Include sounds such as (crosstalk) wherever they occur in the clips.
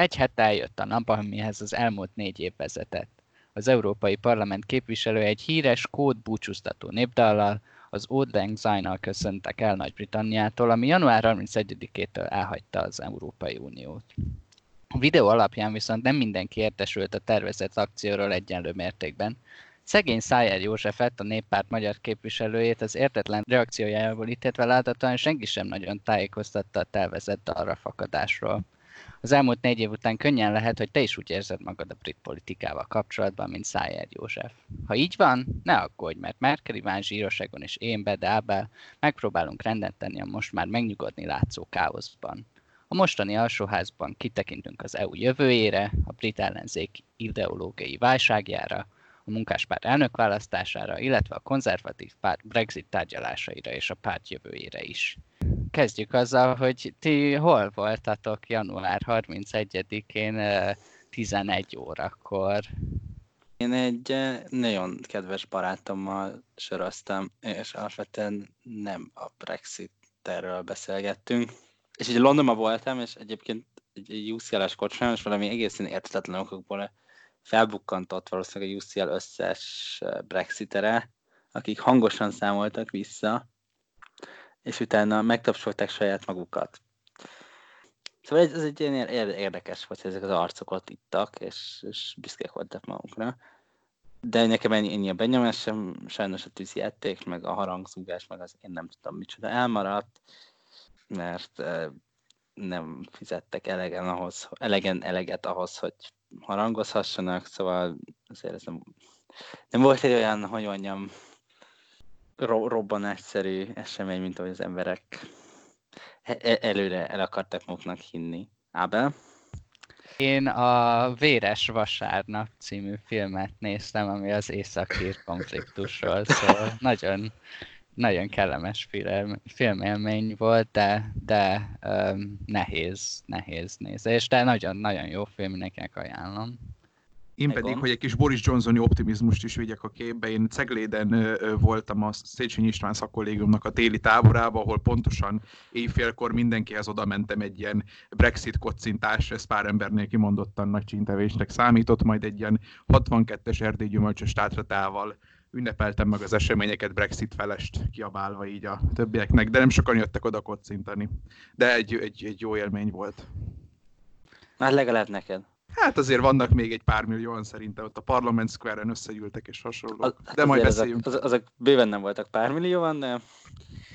Egy hete eljött a nap, amihez az elmúlt négy év vezetett. Az Európai Parlament képviselő egy híres kód búcsúztató népdallal, az Old Lang Syne-nal köszöntek el Nagy-Britanniától, ami január 31-től elhagyta az Európai Uniót. A videó alapján viszont nem mindenki értesült a tervezett akcióról egyenlő mértékben. Szegény Szájer Józsefet, a néppárt magyar képviselőjét az értetlen reakciójából ítéltve láthatóan senki sem nagyon tájékoztatta a tervezett arra fakadásról. Az elmúlt négy év után könnyen lehet, hogy te is úgy érzed magad a brit politikával kapcsolatban, mint Szájer József. Ha így van, ne aggódj, mert Merkel Iván Zsírosegon és én, Bedábel megpróbálunk rendet tenni a most már megnyugodni látszó káoszban. A mostani alsóházban kitekintünk az EU jövőjére, a brit ellenzék ideológiai válságjára, a munkáspárt elnökválasztására, illetve a konzervatív párt Brexit tárgyalásaira és a párt jövőjére is. Kezdjük azzal, hogy ti hol voltatok január 31-én 11 órakor? Én egy nagyon kedves barátommal söröztem, és alapvetően nem a Brexit terről beszélgettünk, és ugye Londonban voltam, és egyébként egy UCL-es kocsmám, és valami egészen értetetlen okokból felbukkantott valószínűleg a UCL összes brexitere, akik hangosan számoltak vissza, és utána megtapsolták saját magukat. Szóval ez, ez egy ilyen érdekes volt, hogy ezek az arcok ott ittak, és, és büszkék voltak magukra. De nekem ennyi, ennyi a benyomás sem, sajnos a tűzjáték, meg a harangzúgás, meg az én nem tudom micsoda elmaradt mert nem fizettek elegen ahhoz, elegen eleget ahhoz, hogy harangozhassanak, szóval azért ez nem, nem volt egy olyan, hogy mondjam, ro- robbanásszerű esemény, mint ahogy az emberek e-, e- előre el akartak maguknak hinni. Ábel? Én a Véres Vasárnap című filmet néztem, ami az északír konfliktusról szól. Nagyon nagyon kellemes film, filmélmény volt, de, de um, nehéz, nehéz nézés, de nagyon-nagyon jó film, mindenkinek ajánlom. Én pedig, hogy egy kis Boris Johnsoni optimizmust is vigyek a képbe, én Cegléden voltam a Széchenyi István szakkollégiumnak a téli táborába, ahol pontosan éjfélkor mindenkihez oda mentem egy ilyen Brexit kocintás, ez pár embernél kimondottan nagy csintevésnek számított, majd egy ilyen 62-es erdélygyümölcsös tátratával ünnepeltem meg az eseményeket Brexit felest kiabálva így a többieknek, de nem sokan jöttek oda kocintani. De egy, egy, egy jó élmény volt. Már legalább neked. Hát azért vannak még egy pár millióan szerintem ott a Parliament Square-en összegyűltek és hasonló. Az, de majd beszéljünk. Azok, azok bőven nem voltak pár millióan, de...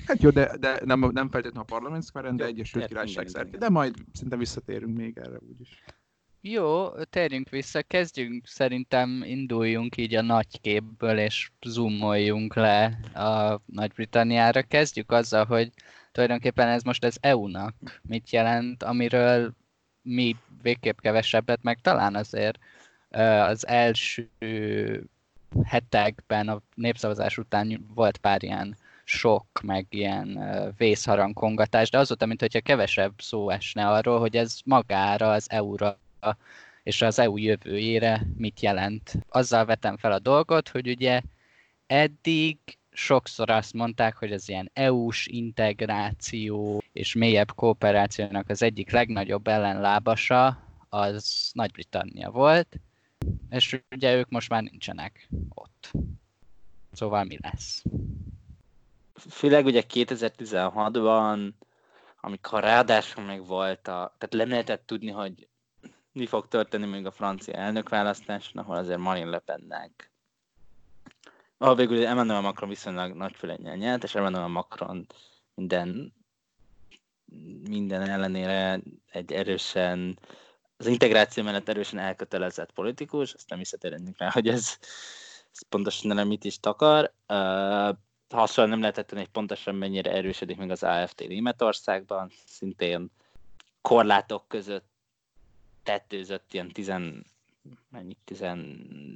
Hát jó, de, de nem, nem feltétlenül a Parliament Square-en, de Egyesült Királyság szerte. De majd szerintem visszatérünk még erre úgyis. Jó, térjünk vissza, kezdjünk szerintem, induljunk így a nagy képből, és zoomoljunk le a Nagy-Britanniára. Kezdjük azzal, hogy tulajdonképpen ez most az EU-nak mit jelent, amiről mi végképp kevesebbet, meg talán azért az első hetekben a népszavazás után volt pár ilyen sok, meg ilyen vészharangkongatás, de azóta, mint hogyha kevesebb szó esne arról, hogy ez magára, az EU-ra és az EU jövőjére mit jelent. Azzal vetem fel a dolgot, hogy ugye eddig sokszor azt mondták, hogy az ilyen EU-s integráció és mélyebb kooperációnak az egyik legnagyobb ellenlábasa az Nagy-Britannia volt, és ugye ők most már nincsenek ott. Szóval mi lesz? Főleg ugye 2016-ban, amikor ráadásul meg volt a, tehát nem lehetett tudni, hogy mi fog történni még a francia elnökválasztáson, ahol azért Marine Le Pennek ahol végül Emmanuel Macron viszonylag nagy fölennyel nyert, és Emmanuel Macron minden, minden ellenére egy erősen, az integráció mellett erősen elkötelezett politikus, azt nem visszatérünk rá, hogy ez, ez pontosan nem mit is takar. Uh, hasonlóan nem lehetett hogy pontosan mennyire erősödik meg az AFT Németországban, szintén korlátok között tettőzött ilyen 10,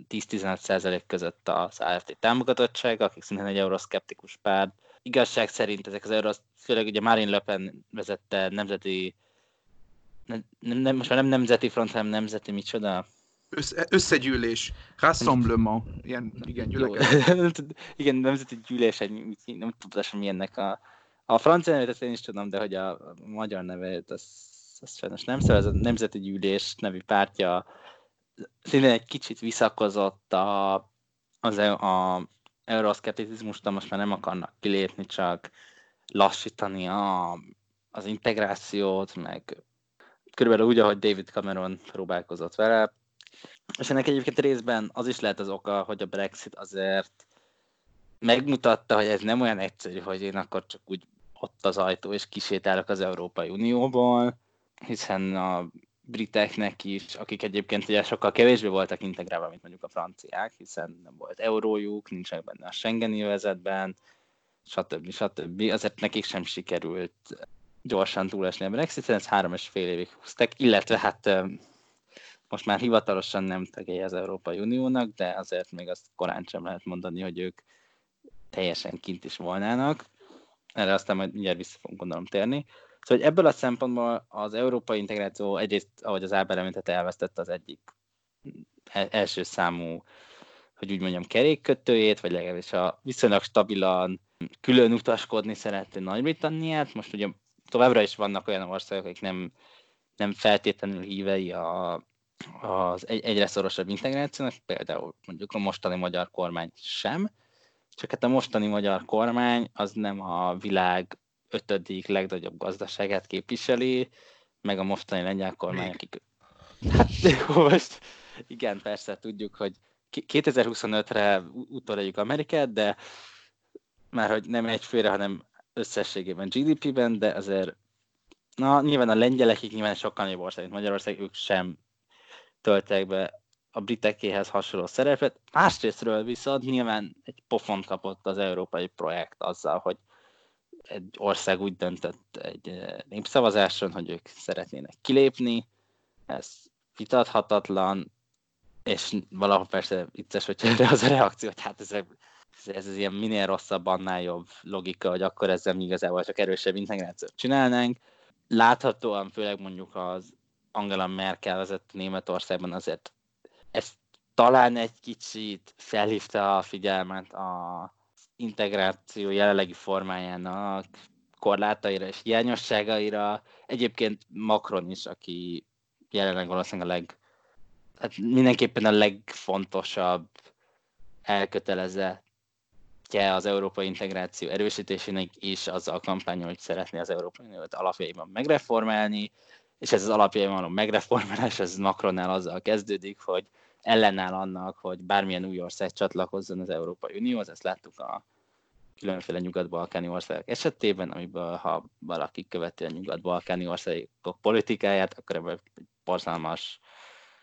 10-15 százalék között az AFD támogatottság, akik szintén egy euroszkeptikus párt. Igazság szerint ezek az eurosz, főleg ugye Marine Le Pen vezette nemzeti, nem, nem, most már nem nemzeti front, hanem nemzeti micsoda, Össze, összegyűlés, rassemblement, ilyen, igen, gyülekezet. (laughs) igen, nemzeti gyűlés, egy, nem tudom, mi ennek a, a francia nevet, én is tudom, de hogy a magyar nevet, az ezt sajnos nem szól, ez a Nemzeti Gyűlés nevű pártja szintén egy kicsit visszakozott a, az e, a euroszkepticizmustól, most már nem akarnak kilépni, csak lassítani a, az integrációt, meg körülbelül úgy, ahogy David Cameron próbálkozott vele. És ennek egyébként részben az is lehet az oka, hogy a Brexit azért megmutatta, hogy ez nem olyan egyszerű, hogy én akkor csak úgy ott az ajtó, és kisétálok az Európai Unióból, hiszen a briteknek is, akik egyébként ugye sokkal kevésbé voltak integrálva, mint mondjuk a franciák, hiszen nem volt eurójuk, nincsenek benne a Schengeni övezetben, stb. stb. Azért nekik sem sikerült gyorsan túlesni a Brexit, ez három és fél évig húztak, illetve hát most már hivatalosan nem tagjai az Európai Uniónak, de azért még azt korán sem lehet mondani, hogy ők teljesen kint is volnának. Erre aztán majd mindjárt vissza fogunk gondolom térni. Szóval ebből a szempontból az európai integráció egyrészt, ahogy az Ábel említette, elvesztette az egyik első számú, hogy úgy mondjam, kerékkötőjét, vagy legalábbis a viszonylag stabilan külön utaskodni szerető Nagy-Britanniát. Most ugye továbbra is vannak olyan országok, akik nem, nem feltétlenül hívei a, az egy, egyre szorosabb integrációnak, például mondjuk a mostani magyar kormány sem, csak hát a mostani magyar kormány az nem a világ ötödik legnagyobb gazdaságát képviseli, meg a mostani lengyel kormány, akik... Hát (laughs) most, igen, persze tudjuk, hogy 2025-re utolérjük Amerikát, de már hogy nem egyfőre, hanem összességében GDP-ben, de azért na, nyilván a lengyelek, nyilván sokkal nagyobb ország, mint Magyarország, ők sem töltek be a britekéhez hasonló szerepet. Másrésztről viszont nyilván egy pofont kapott az európai projekt azzal, hogy egy ország úgy döntött egy népszavazáson, hogy ők szeretnének kilépni, ez vitathatatlan, és valahol persze vicces, hogy erre az a reakció, hogy hát ez, ez, ez, ilyen minél rosszabb, annál jobb logika, hogy akkor ezzel mi igazából csak erősebb integrációt csinálnánk. Láthatóan, főleg mondjuk az Angela Merkel vezett Németországban azért ez talán egy kicsit felhívta a figyelmet a integráció jelenlegi formájának korlátaira és hiányosságaira. Egyébként Macron is, aki jelenleg valószínűleg a leg, hát mindenképpen a legfontosabb elkötelezettje az európai integráció erősítésének, és azzal a kampány, hogy szeretné az Európai Uniót alapjaiban megreformálni, és ez az alapjaiban való megreformálás, ez Macronnál azzal kezdődik, hogy ellenáll annak, hogy bármilyen új ország csatlakozzon az Európai Unióhoz, ezt láttuk a különféle nyugat-balkáni országok esetében, amiből ha valaki követi a nyugat-balkáni országok politikáját, akkor ebben egy borzalmas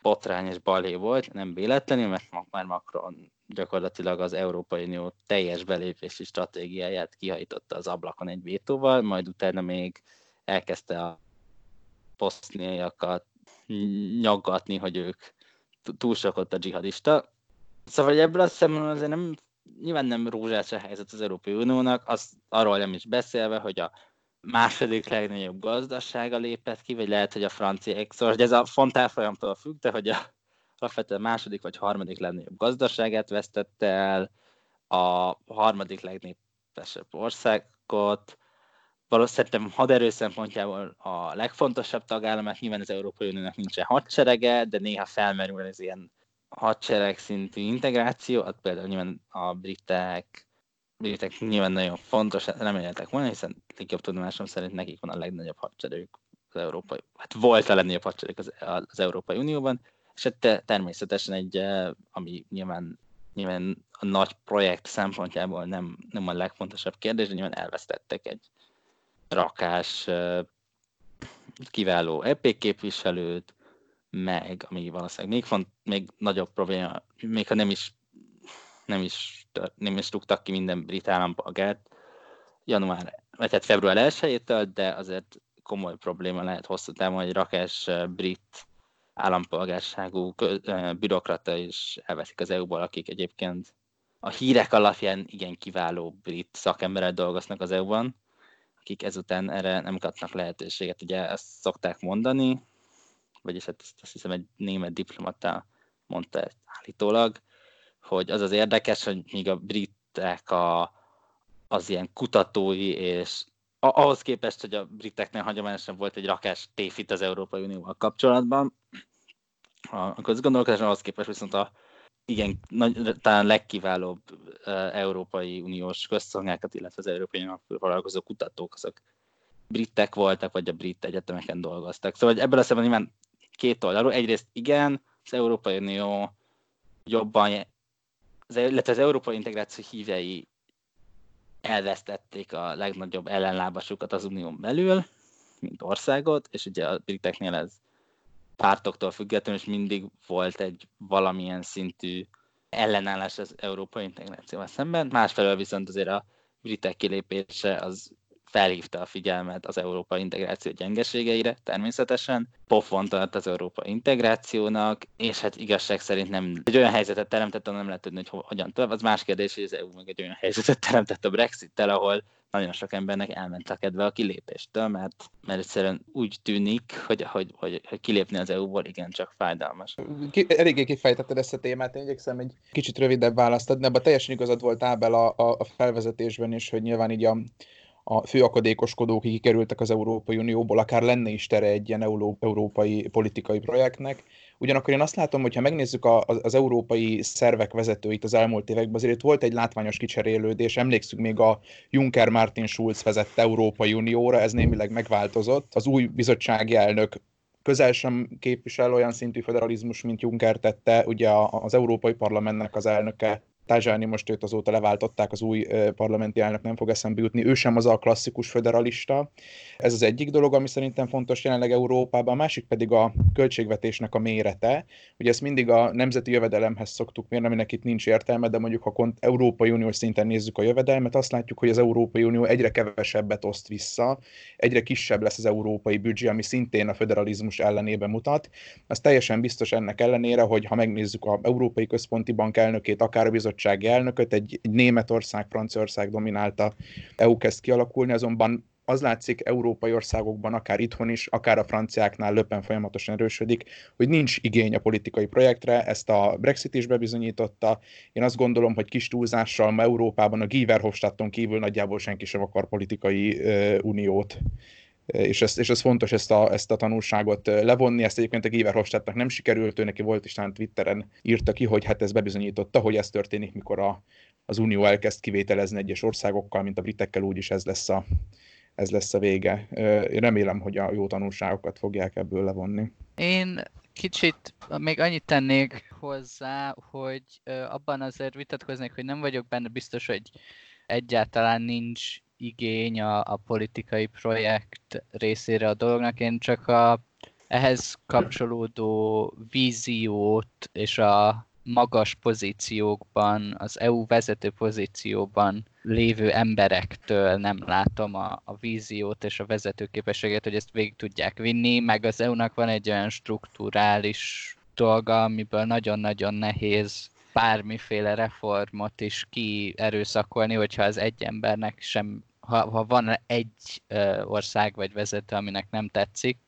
botrány és balé volt, nem véletlenül, mert már Macron gyakorlatilag az Európai Unió teljes belépési stratégiáját kihajította az ablakon egy vétóval, majd utána még elkezdte a posztniaiakat nyaggatni, hogy ők túl sok ott a dzsihadista. Szóval hogy ebből a szemben azért nem, nyilván nem rózsás a helyzet az Európai Uniónak, az arról nem is beszélve, hogy a második legnagyobb gazdasága lépett ki, vagy lehet, hogy a franciák, szóval hogy ez a fontárfolyamtól függ, de hogy a alapvetően második vagy harmadik legnagyobb gazdaságát vesztette el, a harmadik legnépesebb országot, valószínűleg haderő szempontjából a legfontosabb tagállamát, nyilván az Európai Uniónak nincsen hadserege, de néha felmerül ez ilyen hadsereg szintű integráció, hát például nyilván a britek, britek nyilván nagyon fontos, reméljetek volna, hiszen legjobb tudomásom szerint nekik van a legnagyobb hadseregük az Európai, hát volt a legnagyobb hadsereg az, az Európai Unióban, és hát természetesen egy, eh, ami nyilván, nyilván a nagy projekt szempontjából nem, nem a legfontosabb kérdés, de nyilván elvesztettek egy rakás kiváló EP képviselőt, meg, ami valószínűleg még, font, még nagyobb probléma, még ha nem is, nem is, nem is rúgtak ki minden brit állampolgárt január, vagy hát február 1 de azért komoly probléma lehet hosszú távon, hogy rakás brit állampolgárságú bürokrata is elveszik az EU-ból, akik egyébként a hírek alapján igen kiváló brit szakemberek dolgoznak az EU-ban, akik ezután erre nem kapnak lehetőséget. Ugye ezt szokták mondani, vagyis hát ezt azt hiszem egy német diplomata mondta ezt állítólag, hogy az az érdekes, hogy míg a britek a, az ilyen kutatói és ahhoz képest, hogy a briteknél hagyományosan volt egy rakás téfit az Európai Unióval kapcsolatban, a közgondolkodás ahhoz képest viszont a igen, nagy, talán legkiválóbb uh, Európai Uniós közszolgákat, illetve az Európai Unió foglalkozó kutatók, azok britek voltak, vagy a brit egyetemeken dolgoztak. Szóval ebből a szemben nyilván két oldalról. Egyrészt igen, az Európai Unió jobban, az, illetve az Európai Integráció hívei elvesztették a legnagyobb ellenlábasukat az unión belül, mint országot, és ugye a briteknél ez pártoktól függetlenül, és mindig volt egy valamilyen szintű ellenállás az európai integrációval szemben. Másfelől viszont azért a britek kilépése az felhívta a figyelmet az európai integráció gyengeségeire, természetesen. Pofont adott az európai integrációnak, és hát igazság szerint nem egy olyan helyzetet teremtett, nem lehet tudni, hogy hogyan tovább. Az más kérdés, hogy az EU meg egy olyan helyzetet teremtett a Brexit-tel, ahol nagyon sok embernek elment a kedve a kilépéstől, mert, mert egyszerűen úgy tűnik, hogy, hogy, hogy, hogy kilépni az EU-ból igencsak fájdalmas. Ki, eléggé kifejtetted ezt a témát, én igyekszem egy kicsit rövidebb választ adni, abban teljesen igazad volt Ábel a, a, a felvezetésben is, hogy nyilván így a, a főakadékoskodók, akik kikerültek az Európai Unióból, akár lenne is tere egy ilyen európai politikai projektnek. Ugyanakkor én azt látom, hogy ha megnézzük a, az európai szervek vezetőit az elmúlt években, azért volt egy látványos kicserélődés. Emlékszünk még a Juncker Martin Schulz vezette Európai Unióra, ez némileg megváltozott. Az új bizottsági elnök közel sem képvisel olyan szintű federalizmus, mint Juncker tette. Ugye az Európai Parlamentnek az elnöke Tázsáni most őt azóta leváltották, az új parlamenti elnök nem fog eszembe jutni, ő sem az a klasszikus federalista. Ez az egyik dolog, ami szerintem fontos jelenleg Európában, a másik pedig a költségvetésnek a mérete. Ugye ezt mindig a nemzeti jövedelemhez szoktuk mérni, aminek itt nincs értelme, de mondjuk ha kont Európai Uniós szinten nézzük a jövedelmet, azt látjuk, hogy az Európai Unió egyre kevesebbet oszt vissza, egyre kisebb lesz az európai büdzsé, ami szintén a federalizmus ellenébe mutat. Az teljesen biztos ennek ellenére, hogy ha megnézzük a Európai Központi Bank elnökét, akár a bizottsági elnököt, egy, egy Németország, Franciaország dominálta EU kezd kialakulni, azonban az látszik európai országokban, akár itthon is, akár a franciáknál löpen folyamatosan erősödik, hogy nincs igény a politikai projektre, ezt a Brexit is bebizonyította. Én azt gondolom, hogy kis túlzással ma Európában a Giver Hofstadton kívül nagyjából senki sem akar politikai uh, uniót és ez, és ez fontos ezt a, ezt a tanulságot levonni, ezt egyébként a Giver Hofstadtnak nem sikerült, ő neki volt is talán Twitteren írta ki, hogy hát ez bebizonyította, hogy ez történik, mikor a, az Unió elkezd kivételezni egyes országokkal, mint a britekkel, úgyis ez lesz a, ez lesz a vége. Én remélem, hogy a jó tanulságokat fogják ebből levonni. Én kicsit még annyit tennék hozzá, hogy abban azért vitatkoznék, hogy nem vagyok benne biztos, hogy egyáltalán nincs igény a, a politikai projekt részére a dolognak. Én csak a ehhez kapcsolódó víziót és a magas pozíciókban, az EU vezető pozícióban lévő emberektől nem látom a, a víziót és a vezetőképességet, hogy ezt végig tudják vinni, meg az EU-nak van egy olyan strukturális dolga, amiből nagyon-nagyon nehéz bármiféle reformot is kierőszakolni, hogyha az egy embernek sem, ha, ha van egy ö, ország vagy vezető, aminek nem tetszik,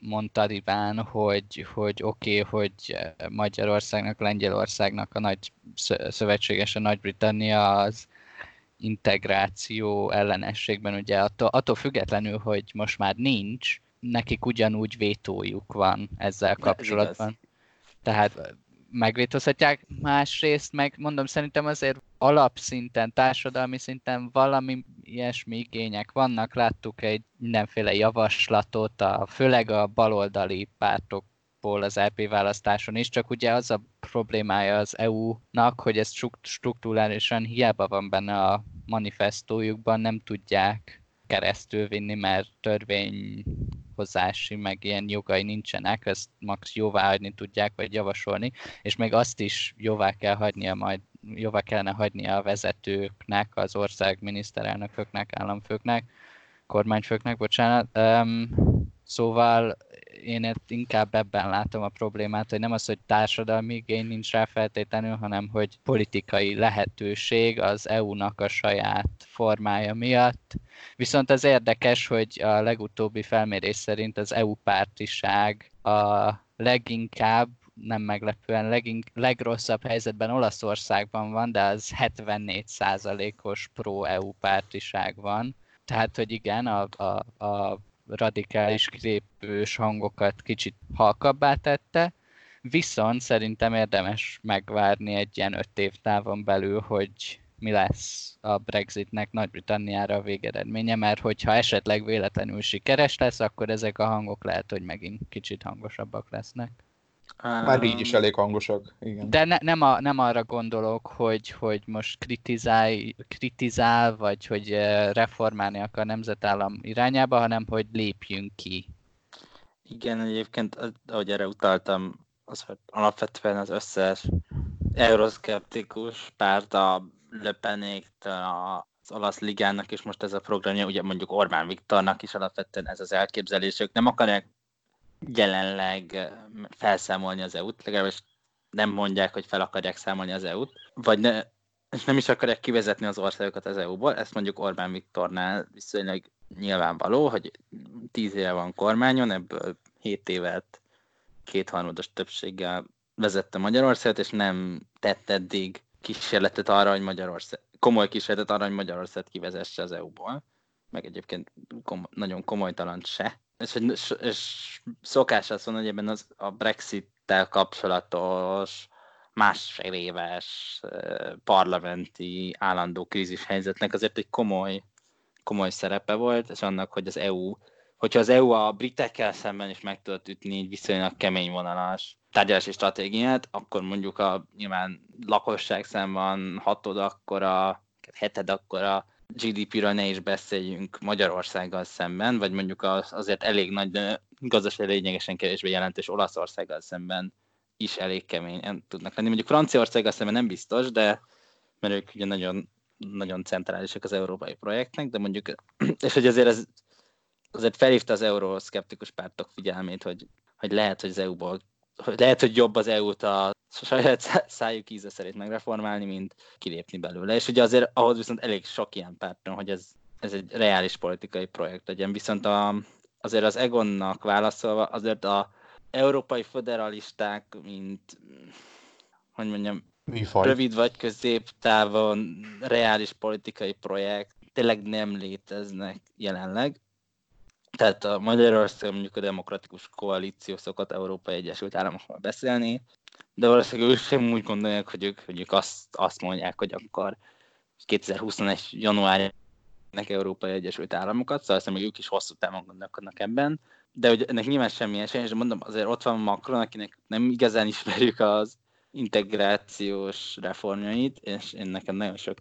mondta Iván, hogy, hogy oké, okay, hogy Magyarországnak, Lengyelországnak a nagy szövetségese Nagy-Britannia az integráció ellenességben, ugye attól, attól függetlenül, hogy most már nincs, nekik ugyanúgy vétójuk van ezzel kapcsolatban. Tehát megvétózhatják, másrészt meg mondom, szerintem azért alapszinten, társadalmi szinten valami ilyesmi igények vannak, láttuk egy mindenféle javaslatot, a, főleg a baloldali pártokból az LP e választáson is, csak ugye az a problémája az EU-nak, hogy ez struktúrálisan hiába van benne a manifestójukban, nem tudják keresztül vinni, mert törvényhozási, meg ilyen jogai nincsenek, ezt max jóvá hagyni tudják, vagy javasolni, és még azt is jóvá kell hagynia majd, jóvá kellene hagynia a vezetőknek, az ország miniszterelnököknek, államfőknek, kormányfőknek, bocsánat. Um, szóval én inkább ebben látom a problémát, hogy nem az, hogy társadalmi igény nincs rá feltétlenül, hanem hogy politikai lehetőség az EU-nak a saját formája miatt. Viszont az érdekes, hogy a legutóbbi felmérés szerint az EU pártiság a leginkább nem meglepően legink, legrosszabb helyzetben Olaszországban van, de az 74%-os pro-EU pártiság van tehát, hogy igen, a, a, a radikális kilépős hangokat kicsit halkabbá tette, viszont szerintem érdemes megvárni egy ilyen öt év távon belül, hogy mi lesz a Brexitnek Nagy-Britanniára a végeredménye, mert hogyha esetleg véletlenül sikeres lesz, akkor ezek a hangok lehet, hogy megint kicsit hangosabbak lesznek. Már így is elég hangosak, igen. De ne, nem, a, nem arra gondolok, hogy, hogy most kritizál, kritizál, vagy hogy eh, reformálni akar a nemzetállam irányába, hanem hogy lépjünk ki. Igen, egyébként, ahogy erre utaltam, az, hogy alapvetően az összes euroszkeptikus párt a Löpenéktől az olasz ligának, és most ez a programja, ugye mondjuk Orbán Viktornak is alapvetően ez az elképzelés, ők nem akarják jelenleg felszámolni az EU-t, legalábbis nem mondják, hogy fel akarják számolni az EU-t, vagy ne, nem is akarják kivezetni az országokat az EU-ból, ezt mondjuk Orbán Viktornál viszonylag nyilvánvaló, hogy tíz éve van kormányon, ebből hét évet kétharmados többséggel vezette Magyarországot, és nem tett eddig kísérletet arra, hogy Magyarország, komoly kísérletet arra, hogy Magyarország kivezesse az EU-ból, meg egyébként komoly, nagyon komolytalan se. És, és, és szokás azt mondani, hogy ebben az, a Brexit-tel kapcsolatos másfél éves parlamenti állandó krízis helyzetnek azért egy komoly, komoly szerepe volt, és annak, hogy az EU, hogyha az EU a britekkel szemben is meg tudott ütni egy viszonylag kemény vonalas tárgyalási stratégiát, akkor mondjuk a nyilván lakosság szemben hatod akkora, heted akkora GDP-ről ne is beszéljünk Magyarországgal szemben, vagy mondjuk az, azért elég nagy, de gazdasági lényegesen kevésbé jelentős Olaszországgal szemben is elég keményen tudnak lenni. Mondjuk Franciaországgal szemben nem biztos, de mert ők ugye nagyon, nagyon centrálisak az európai projektnek, de mondjuk, (clears throat) és hogy azért ez azért felhívta az euroszkeptikus pártok figyelmét, hogy, hogy lehet, hogy az EU-ból hogy lehet, hogy jobb az EU-t a saját szájuk íze szerint megreformálni, mint kilépni belőle. És ugye azért ahhoz viszont elég sok ilyen párt hogy ez, ez egy reális politikai projekt legyen. Viszont a, azért az Egonnak válaszolva, azért a európai federalisták, mint hogy mondjam, Műfaj. rövid vagy középtávon reális politikai projekt tényleg nem léteznek jelenleg. Tehát a Magyarország mondjuk a demokratikus koalíció szokott Európai Egyesült Államokról beszélni, de valószínűleg ők sem úgy gondolják, hogy ők, hogy azt, azt mondják, hogy akkor 2021. január Európai Egyesült Államokat, szóval azt ők is hosszú távon gondolkodnak ebben, de hogy ennek nyilván semmi esély, és mondom, azért ott van Macron, akinek nem igazán ismerjük az integrációs reformjait, és én nekem nagyon sok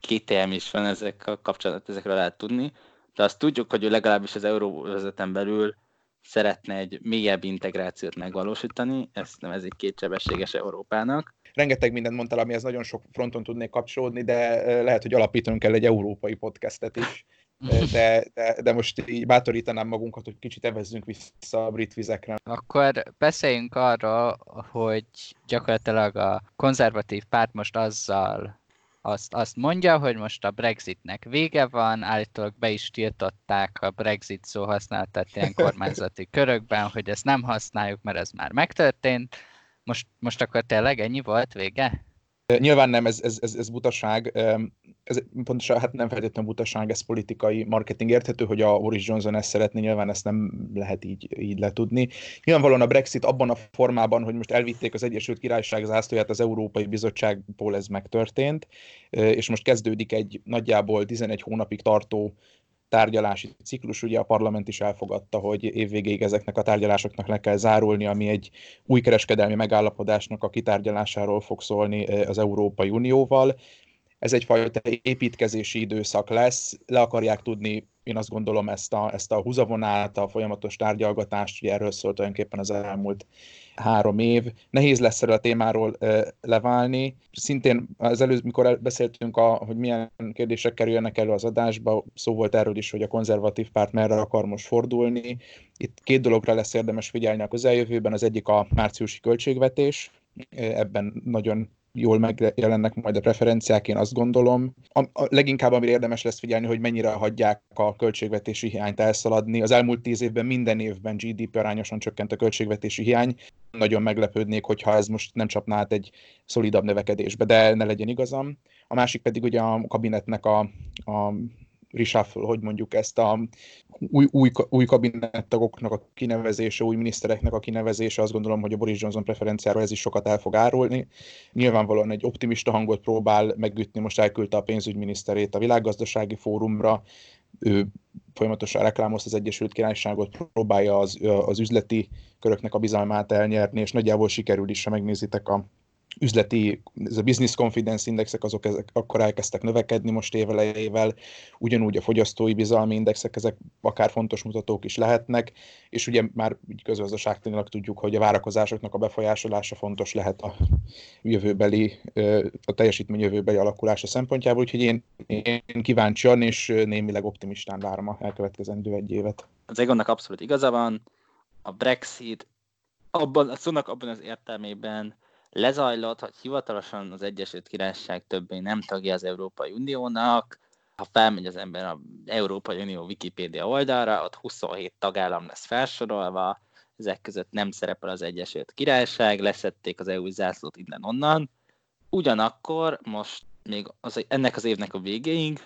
kételjem is van ezekkel kapcsolatban, ezekről lehet tudni, de azt tudjuk, hogy ő legalábbis az euróvezeten belül szeretne egy mélyebb integrációt megvalósítani, ezt nevezik kétsebességes Európának. Rengeteg mindent mondtál, amihez nagyon sok fronton tudnék kapcsolódni, de lehet, hogy alapítanunk kell egy európai podcastet is. (laughs) De, de, de most így bátorítanám magunkat, hogy kicsit evezzünk vissza a brit vizekre. Akkor beszéljünk arra, hogy gyakorlatilag a konzervatív párt most azzal azt, azt mondja, hogy most a Brexitnek vége van, állítólag be is tiltották a Brexit szó használatát ilyen kormányzati (laughs) körökben, hogy ezt nem használjuk, mert ez már megtörtént. Most, most akkor tényleg ennyi volt vége? Nyilván nem, ez, ez, ez, ez butaság. Ez pontosan, hát nem feltétlenül butaság, ez politikai marketing érthető, hogy a Boris Johnson ezt szeretné, nyilván ezt nem lehet így, így letudni. Nyilvánvalóan a Brexit abban a formában, hogy most elvitték az Egyesült Királyság zászlóját az Európai Bizottságból ez megtörtént, és most kezdődik egy nagyjából 11 hónapig tartó tárgyalási ciklus, ugye a parlament is elfogadta, hogy évvégéig ezeknek a tárgyalásoknak le kell zárulni, ami egy új kereskedelmi megállapodásnak a kitárgyalásáról fog szólni az Európai Unióval. Ez egyfajta építkezési időszak lesz, le akarják tudni, én azt gondolom, ezt a, ezt a húzavonát, a folyamatos tárgyalgatást, ugye erről szólt tulajdonképpen az elmúlt három év. Nehéz lesz erről a témáról leválni. Szintén az előző, mikor beszéltünk, a, hogy milyen kérdések kerüljenek elő az adásba, szó volt erről is, hogy a konzervatív párt merre akar most fordulni. Itt két dologra lesz érdemes figyelni a közeljövőben. Az egyik a márciusi költségvetés, ebben nagyon jól megjelennek majd a preferenciák, én azt gondolom. A, a leginkább, amire érdemes lesz figyelni, hogy mennyire hagyják a költségvetési hiányt elszaladni. Az elmúlt tíz évben minden évben GDP arányosan csökkent a költségvetési hiány. Nagyon meglepődnék, hogyha ez most nem csapná át egy szolidabb növekedésbe, de ne legyen igazam. A másik pedig ugye a kabinetnek a, a reshuffle, hogy mondjuk ezt a új, új, új kabinettagoknak a kinevezése, új minisztereknek a kinevezése, azt gondolom, hogy a Boris Johnson preferenciáról ez is sokat el fog árulni. Nyilvánvalóan egy optimista hangot próbál megütni, most elküldte a pénzügyminiszterét a világgazdasági fórumra, ő folyamatosan reklámozta az Egyesült Királyságot, próbálja az, az üzleti köröknek a bizalmát elnyerni, és nagyjából sikerül is, ha megnézitek a üzleti, ez a business confidence indexek, azok ezek akkor elkezdtek növekedni most évelejével, ugyanúgy a fogyasztói bizalmi indexek, ezek akár fontos mutatók is lehetnek, és ugye már közgazdaságtanilag tudjuk, hogy a várakozásoknak a befolyásolása fontos lehet a jövőbeli, a teljesítmény jövőbeli alakulása szempontjából, úgyhogy én, én kíváncsian és némileg optimistán várom a elkövetkezendő egy évet. Az Egonnak abszolút igaza van, a Brexit abban, szónak abban az értelmében lezajlott, hogy hivatalosan az Egyesült Királyság többé nem tagja az Európai Uniónak, ha felmegy az ember az Európai Unió Wikipédia oldalra, ott 27 tagállam lesz felsorolva, ezek között nem szerepel az Egyesült Királyság, leszették az EU zászlót innen-onnan. Ugyanakkor most még az, ennek az évnek a végéig,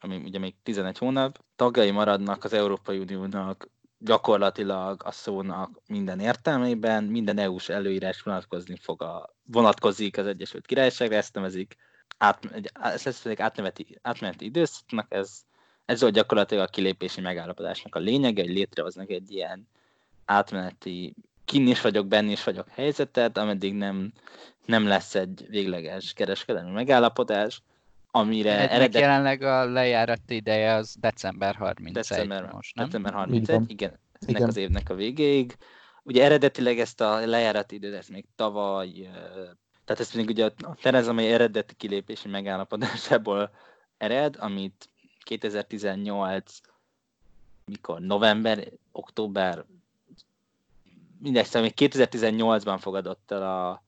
ami ugye még 11 hónap, tagjai maradnak az Európai Uniónak gyakorlatilag a szónak minden értelmében, minden EU-s előírás vonatkozni fog a, vonatkozik az Egyesült Királyságra, ezt nevezik át, ezt nevezik átmeneti, átmeneti időszaknak, ez, ez volt gyakorlatilag a kilépési megállapodásnak a lényege, hogy létrehoznak egy ilyen átmeneti kin is vagyok, benne is vagyok helyzetet, ameddig nem, nem lesz egy végleges kereskedelmi megállapodás, amire Ennek eredet... jelenleg a lejárat ideje az december 31 december, most, nem? December 31, igen, ennek igen. az évnek a végéig. Ugye eredetileg ezt a lejárat időt, ezt még tavaly, tehát ezt még ugye a Tereza May eredeti kilépési megállapodásából ered, amit 2018 mikor, november, október, mindegy, szóval még 2018-ban fogadott el a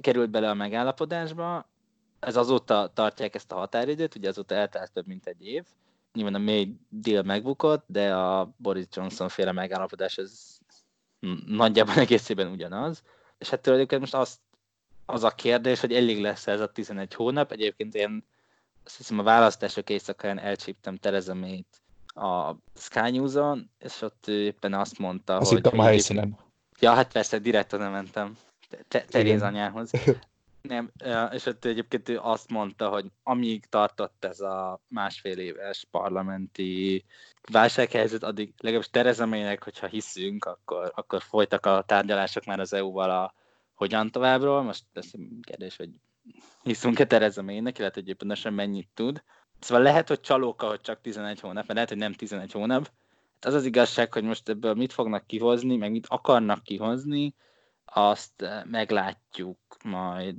került bele a megállapodásba, ez azóta tartják ezt a határidőt, ugye azóta eltelt több mint egy év. Nyilván a mély deal megbukott, de a Boris Johnson féle megállapodás ez nagyjából egészében ugyanaz. És hát tulajdonképpen most az, az a kérdés, hogy elég lesz ez a 11 hónap. Egyébként én azt hiszem a választások éjszakán elcsíptem Tereza May-t a Sky News-on, és ott éppen azt mondta, azt hogy... Azt a helyszínen. Ja, hát persze, direkt oda mentem. Teréz anyához. (laughs) Nem, és ott egyébként ő azt mondta, hogy amíg tartott ez a másfél éves parlamenti válsághelyzet, addig legalábbis Tereza hogyha hiszünk, akkor, akkor folytak a tárgyalások már az EU-val a hogyan továbbról. Most ez kérdés, hogy hiszünk-e Tereza Maynek, illetve egyébként mennyit tud. Szóval lehet, hogy csalóka, hogy csak 11 hónap, mert lehet, hogy nem 11 hónap. Hát az az igazság, hogy most ebből mit fognak kihozni, meg mit akarnak kihozni, azt meglátjuk majd,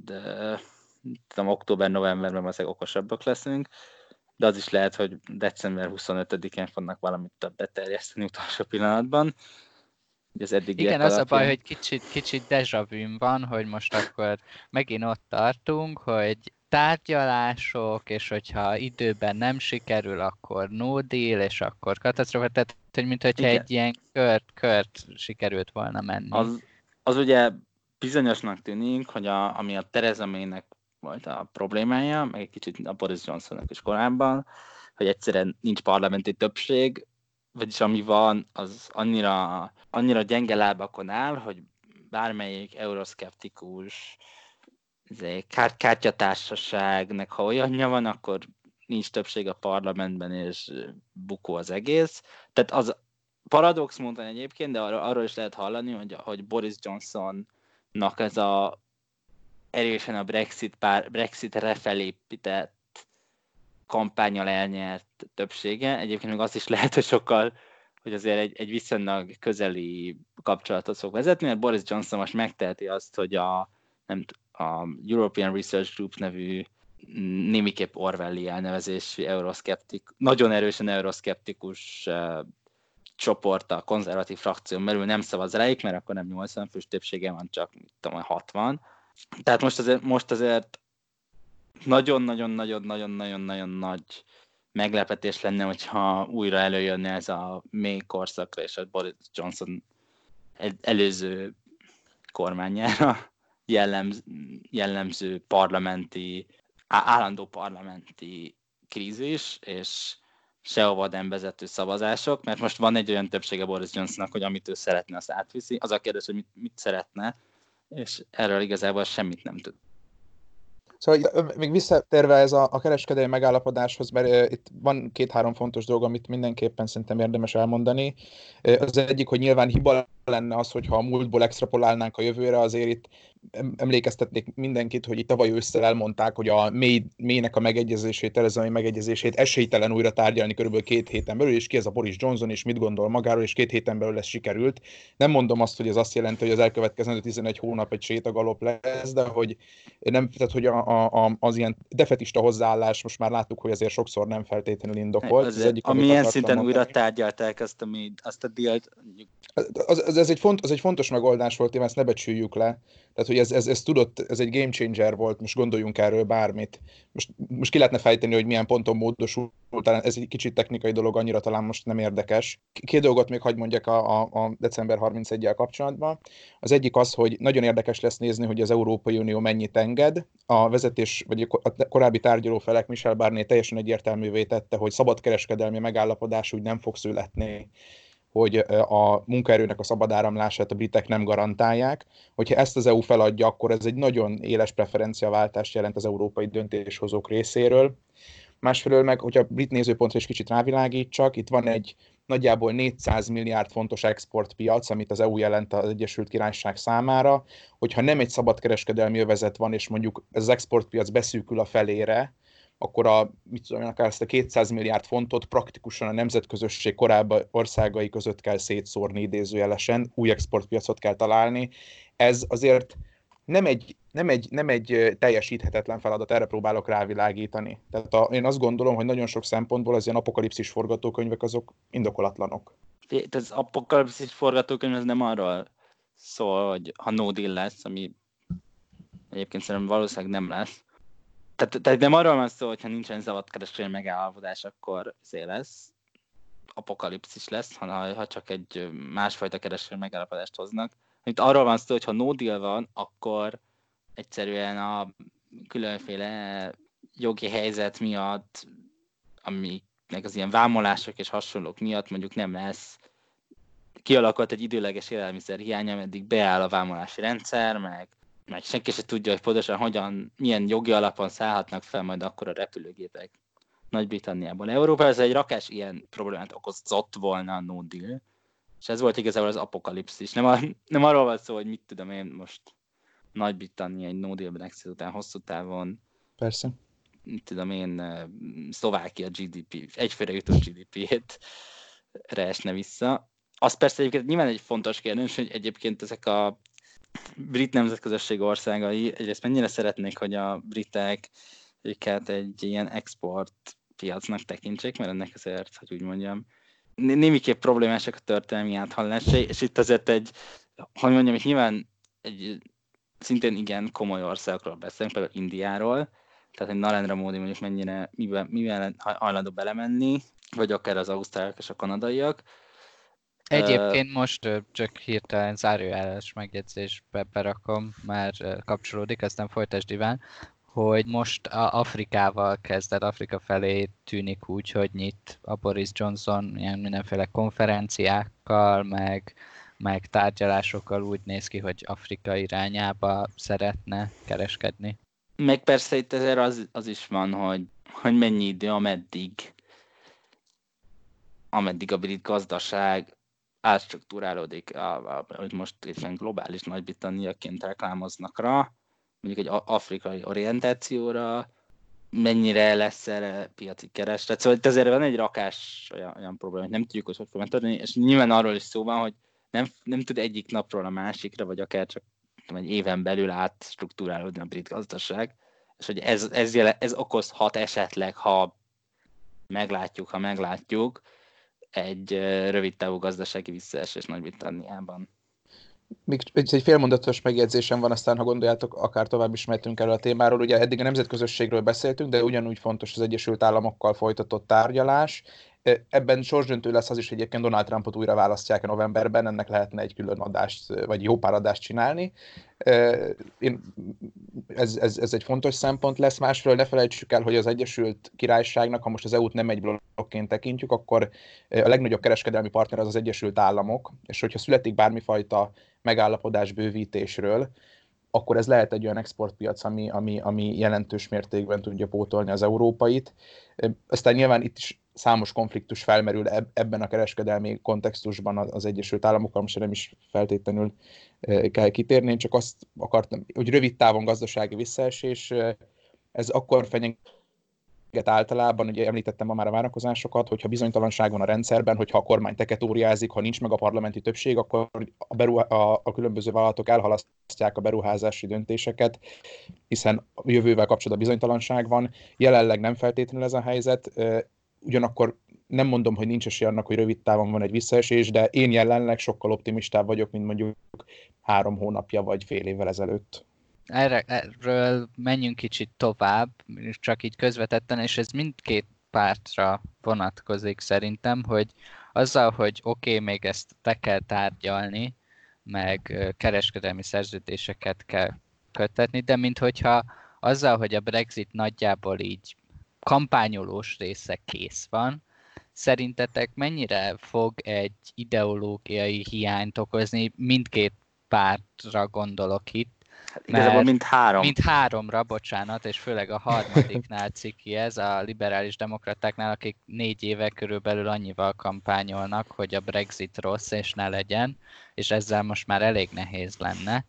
tudom, október-novemberben valószínűleg okosabbak leszünk, de az is lehet, hogy december 25-én fognak valamit többet terjeszteni utolsó pillanatban. Az Igen, az alapján... a baj, hogy kicsit, kicsit deja van, hogy most akkor megint ott tartunk, hogy tárgyalások, és hogyha időben nem sikerül, akkor no deal, és akkor katasztrofa, tehát hogy mint hogyha egy ilyen kört, kört sikerült volna menni. Az, az ugye bizonyosnak tűnik, hogy a, ami a Tereza May-nek volt a problémája, meg egy kicsit a Boris Johnsonnak is korábban, hogy egyszerűen nincs parlamenti többség, vagyis ami van, az annyira, annyira gyenge lábakon áll, hogy bármelyik euroszkeptikus izé, kárt, kártyatársaságnak, ha olyanja van, akkor nincs többség a parlamentben, és bukó az egész. Tehát az paradox mondani egyébként, de arról, arról is lehet hallani, hogy, hogy Boris Johnson nak ez a erősen a Brexit pár, Brexitre felépített kampányal elnyert többsége. Egyébként még az is lehet, hogy sokkal, hogy azért egy, egy viszonylag közeli kapcsolatot fog vezetni, mert Boris Johnson most megteheti azt, hogy a, nem, a European Research Group nevű némiképp Orwelli elnevezésű euroszkeptik, nagyon erősen euroszkeptikus csoport a konzervatív frakción belül nem szavaz rájuk, mert akkor nem 80 fős többsége van, csak tudom, 60. Tehát most azért, most azért nagyon-nagyon-nagyon-nagyon-nagyon-nagyon nagy meglepetés lenne, hogyha újra előjönne ez a mély korszakra, és a Boris Johnson előző kormányára jellemző, jellemző parlamenti, állandó parlamenti krízis, és sehova nem vezető szavazások, mert most van egy olyan többsége Boris Johnsonnak, hogy amit ő szeretne, azt átviszi. Az a kérdés, hogy mit, mit szeretne, és erről igazából semmit nem tud. Szóval még visszatérve ez a, a kereskedelmi megállapodáshoz, mert uh, itt van két-három fontos dolog, amit mindenképpen szerintem érdemes elmondani. Uh, az egyik, hogy nyilván hiba lenne az, hogyha a múltból extrapolálnánk a jövőre, azért itt emlékeztetnék mindenkit, hogy itt tavaly ősszel elmondták, hogy a mély, mélynek a megegyezését, Terezai megegyezését esélytelen újra tárgyalni körülbelül két héten belül, és ki ez a Boris Johnson, és mit gondol magáról, és két héten belül ez sikerült. Nem mondom azt, hogy ez azt jelenti, hogy az elkövetkező 11 hónap egy sétagalop lesz, de hogy, nem, tehát, hogy a, a, az ilyen defetista hozzáállás, most már láttuk, hogy azért sokszor nem feltétlenül indokolt. Az, az egyik, amilyen szinten mondani. újra tárgyalták azt a, azt a dealt. Az, az, ez, egy font, az egy fontos megoldás volt, én ezt ne becsüljük le. Tehát, hogy ez, ez, ez tudott, ez egy game changer volt, most gondoljunk erről bármit. Most, most ki lehetne fejteni, hogy milyen ponton módosult, talán ez egy kicsit technikai dolog, annyira talán most nem érdekes. Két dolgot még hagyd mondjak a, a, a december 31-jel kapcsolatban. Az egyik az, hogy nagyon érdekes lesz nézni, hogy az Európai Unió mennyit enged. A vezetés, vagy a korábbi tárgyaló felek Michel Barnier teljesen egyértelművé tette, hogy szabadkereskedelmi megállapodás úgy nem fog születni hogy a munkaerőnek a szabad áramlását a britek nem garantálják. Hogyha ezt az EU feladja, akkor ez egy nagyon éles preferenciaváltást jelent az európai döntéshozók részéről. Másfelől meg, hogyha brit nézőpontra is kicsit rávilágítsak, itt van egy nagyjából 400 milliárd fontos exportpiac, amit az EU jelent az Egyesült Királyság számára, hogyha nem egy szabadkereskedelmi övezet van, és mondjuk az exportpiac beszűkül a felére, akkor a, mit tudom, akár ezt a 200 milliárd fontot praktikusan a nemzetközösség korábbi országai között kell szétszórni idézőjelesen, új exportpiacot kell találni. Ez azért nem egy, nem egy, nem egy teljesíthetetlen feladat, erre próbálok rávilágítani. Tehát a, én azt gondolom, hogy nagyon sok szempontból az ilyen apokalipszis forgatókönyvek azok indokolatlanok. Az apokalipszis forgatókönyv az nem arról szól, hogy ha no deal lesz, ami egyébként szerintem valószínűleg nem lesz, tehát, tehát nem arról van szó, hogyha nincsen szabadkereskedelmi megállapodás, akkor szé lesz, apokalipszis lesz, hanem ha csak egy másfajta kereskedelmi megállapodást hoznak. Itt arról van szó, hogy ha no deal van, akkor egyszerűen a különféle jogi helyzet miatt, amiknek az ilyen vámolások és hasonlók miatt mondjuk nem lesz kialakult egy időleges élelmiszer hiány, ameddig beáll a vámolási rendszer, meg meg senki se tudja, hogy pontosan hogyan, milyen jogi alapon szállhatnak fel majd akkor a repülőgépek Nagy-Britanniából. Európa ez egy rakás ilyen problémát okozott volna a no deal, és ez volt igazából az apokalipszis. Nem, a, nem arról van szó, hogy mit tudom én most Nagy-Britannia egy no deal Brexit után hosszú távon. Persze. Mit tudom én, Szlovákia GDP, egyfőre jutó GDP-ét esne vissza. Az persze egyébként nyilván egy fontos kérdés, hogy egyébként ezek a brit nemzetközösség országai egyrészt mennyire szeretnék, hogy a britek őket egy ilyen export piacnak tekintsék, mert ennek azért, hogy úgy mondjam, némiképp problémásak a történelmi áthallásai, és itt azért egy, hogy mondjam, itt nyilván egy szintén igen komoly országokról beszélünk, például Indiáról, tehát egy Narendra Módi mondjuk mennyire, mivel, mivel hajlandó belemenni, vagy akár az ausztrálok és a kanadaiak, Egyébként most csak hirtelen zárójeles megjegyzésbe berakom, mert kapcsolódik, aztán folytasd Iván, hogy most a Afrikával kezdett, Afrika felé tűnik úgy, hogy nyit a Boris Johnson ilyen mindenféle konferenciákkal, meg, meg tárgyalásokkal úgy néz ki, hogy Afrika irányába szeretne kereskedni. Meg persze itt ezért az, az is van, hogy, hogy mennyi idő, ameddig ameddig a brit gazdaság átstruktúrálódik, hogy most éppen globális Nagy-Britanniaként reklámoznak rá, mondjuk egy afrikai orientációra, mennyire lesz erre piaci kereslet. Szóval itt azért van egy rakás olyan, olyan probléma, hogy nem tudjuk, hogy hogy fogunk tudni, és nyilván arról is szó van, hogy nem, nem tud egyik napról a másikra, vagy akár csak tudom, egy éven belül átstruktúrálódni a brit gazdaság, és hogy ez, ez, ez okozhat esetleg, ha meglátjuk, ha meglátjuk, egy rövid távú gazdasági visszaesés Nagy-Britanniában. Még egy félmondatos megjegyzésem van, aztán ha gondoljátok, akár tovább is mehetünk erről a témáról. Ugye eddig a nemzetközösségről beszéltünk, de ugyanúgy fontos az Egyesült Államokkal folytatott tárgyalás. Ebben sorsdöntő lesz az is, hogy egyébként Donald Trumpot újra választják a novemberben, ennek lehetne egy külön adást, vagy jó pár adást csinálni. Én, ez, ez, ez egy fontos szempont lesz. Másról ne felejtsük el, hogy az Egyesült Királyságnak, ha most az EU-t nem egy blokként tekintjük, akkor a legnagyobb kereskedelmi partner az az Egyesült Államok, és hogyha születik bármifajta megállapodás bővítésről, akkor ez lehet egy olyan exportpiac, ami, ami, ami jelentős mértékben tudja pótolni az európait. Aztán nyilván itt is számos konfliktus felmerül ebben a kereskedelmi kontextusban az Egyesült Államokkal, most nem is feltétlenül kell kitérni, én csak azt akartam, hogy rövid távon gazdasági visszaesés, ez akkor fenyeget általában, ugye említettem ma már a várakozásokat, hogyha bizonytalanság van a rendszerben, hogyha a kormány teketóriázik, ha nincs meg a parlamenti többség, akkor a, beruha- a, a különböző vállalatok elhalasztják a beruházási döntéseket, hiszen a jövővel kapcsolatban bizonytalanság van. Jelenleg nem feltétlenül ez a helyzet, ugyanakkor nem mondom, hogy nincs esély annak, hogy rövid távon van egy visszaesés, de én jelenleg sokkal optimistább vagyok, mint mondjuk három hónapja vagy fél évvel ezelőtt. Erre, erről menjünk kicsit tovább, csak így közvetetten, és ez mindkét pártra vonatkozik szerintem, hogy azzal, hogy oké, okay, még ezt te kell tárgyalni, meg kereskedelmi szerződéseket kell kötetni, de minthogyha azzal, hogy a Brexit nagyjából így kampányolós része kész van, szerintetek mennyire fog egy ideológiai hiányt okozni mindkét pártra gondolok itt, Hát igazából mind három. Mind háromra, bocsánat, és főleg a harmadiknál ciki ez, a liberális demokratáknál, akik négy éve körülbelül annyival kampányolnak, hogy a Brexit rossz és ne legyen, és ezzel most már elég nehéz lenne.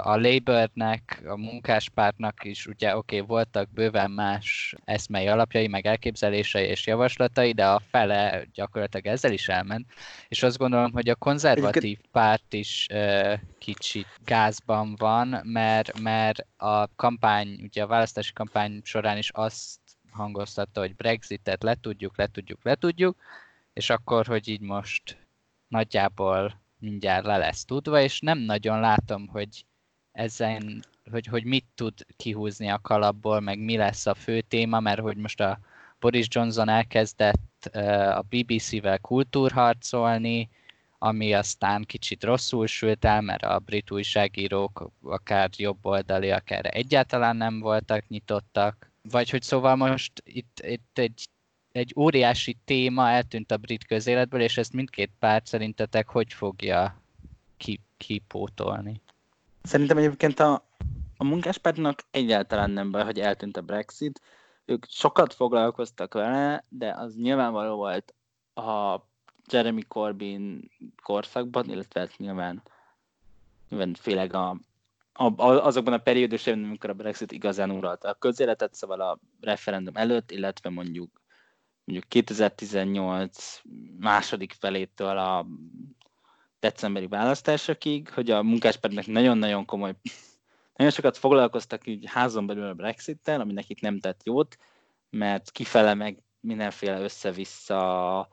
A Labournek, a munkáspártnak is ugye oké, okay, voltak bőven más eszmei alapjai, meg elképzelései és javaslatai, de a fele gyakorlatilag ezzel is elment, és azt gondolom, hogy a konzervatív párt is uh, kicsit gázban van, mert, mert a kampány, ugye a választási kampány során is azt hangoztatta, hogy Brexitet letudjuk, letudjuk, letudjuk, és akkor, hogy így most nagyjából mindjárt le lesz tudva, és nem nagyon látom, hogy ezen, hogy, hogy mit tud kihúzni a kalapból, meg mi lesz a fő téma, mert hogy most a Boris Johnson elkezdett a BBC-vel kultúrharcolni, ami aztán kicsit rosszul sült el, mert a brit újságírók akár oldali, akár egyáltalán nem voltak nyitottak. Vagy hogy szóval most itt, itt egy egy óriási téma eltűnt a brit közéletből, és ezt mindkét párt szerintetek hogy fogja kipótolni? Szerintem egyébként a, a munkáspártnak egyáltalán nem baj, hogy eltűnt a Brexit. Ők sokat foglalkoztak vele, de az nyilvánvaló volt a Jeremy Corbyn korszakban, illetve hát nyilván, nyilván főleg a, a, azokban a periódusokban, amikor a Brexit igazán uralta a közéletet, szóval a referendum előtt, illetve mondjuk mondjuk 2018 második felétől a decemberi választásokig, hogy a munkáspártnak nagyon-nagyon komoly, nagyon sokat foglalkoztak így házon belül a Brexit-tel, ami nekik nem tett jót, mert kifele meg mindenféle össze-vissza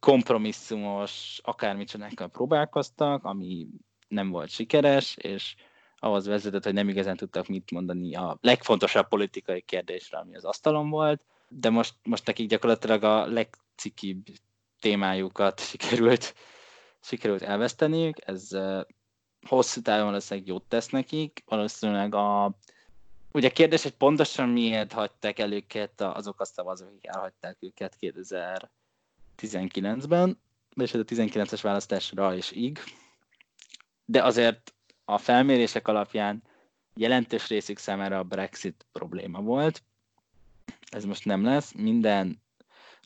kompromisszumos akármicsodákkal próbálkoztak, ami nem volt sikeres, és ahhoz vezetett, hogy nem igazán tudtak mit mondani a legfontosabb politikai kérdésre, ami az asztalon volt, de most, most nekik gyakorlatilag a legcikibb témájukat (laughs) sikerült, sikerült elveszteniük, ez hosszú távon valószínűleg jót tesz nekik, valószínűleg a Ugye kérdés, hogy pontosan miért hagyták el őket azok a szavazók, akik elhagyták őket 2019-ben, és ez a 19-es választásra is íg. De azért a felmérések alapján jelentős részük számára a Brexit probléma volt, ez most nem lesz, minden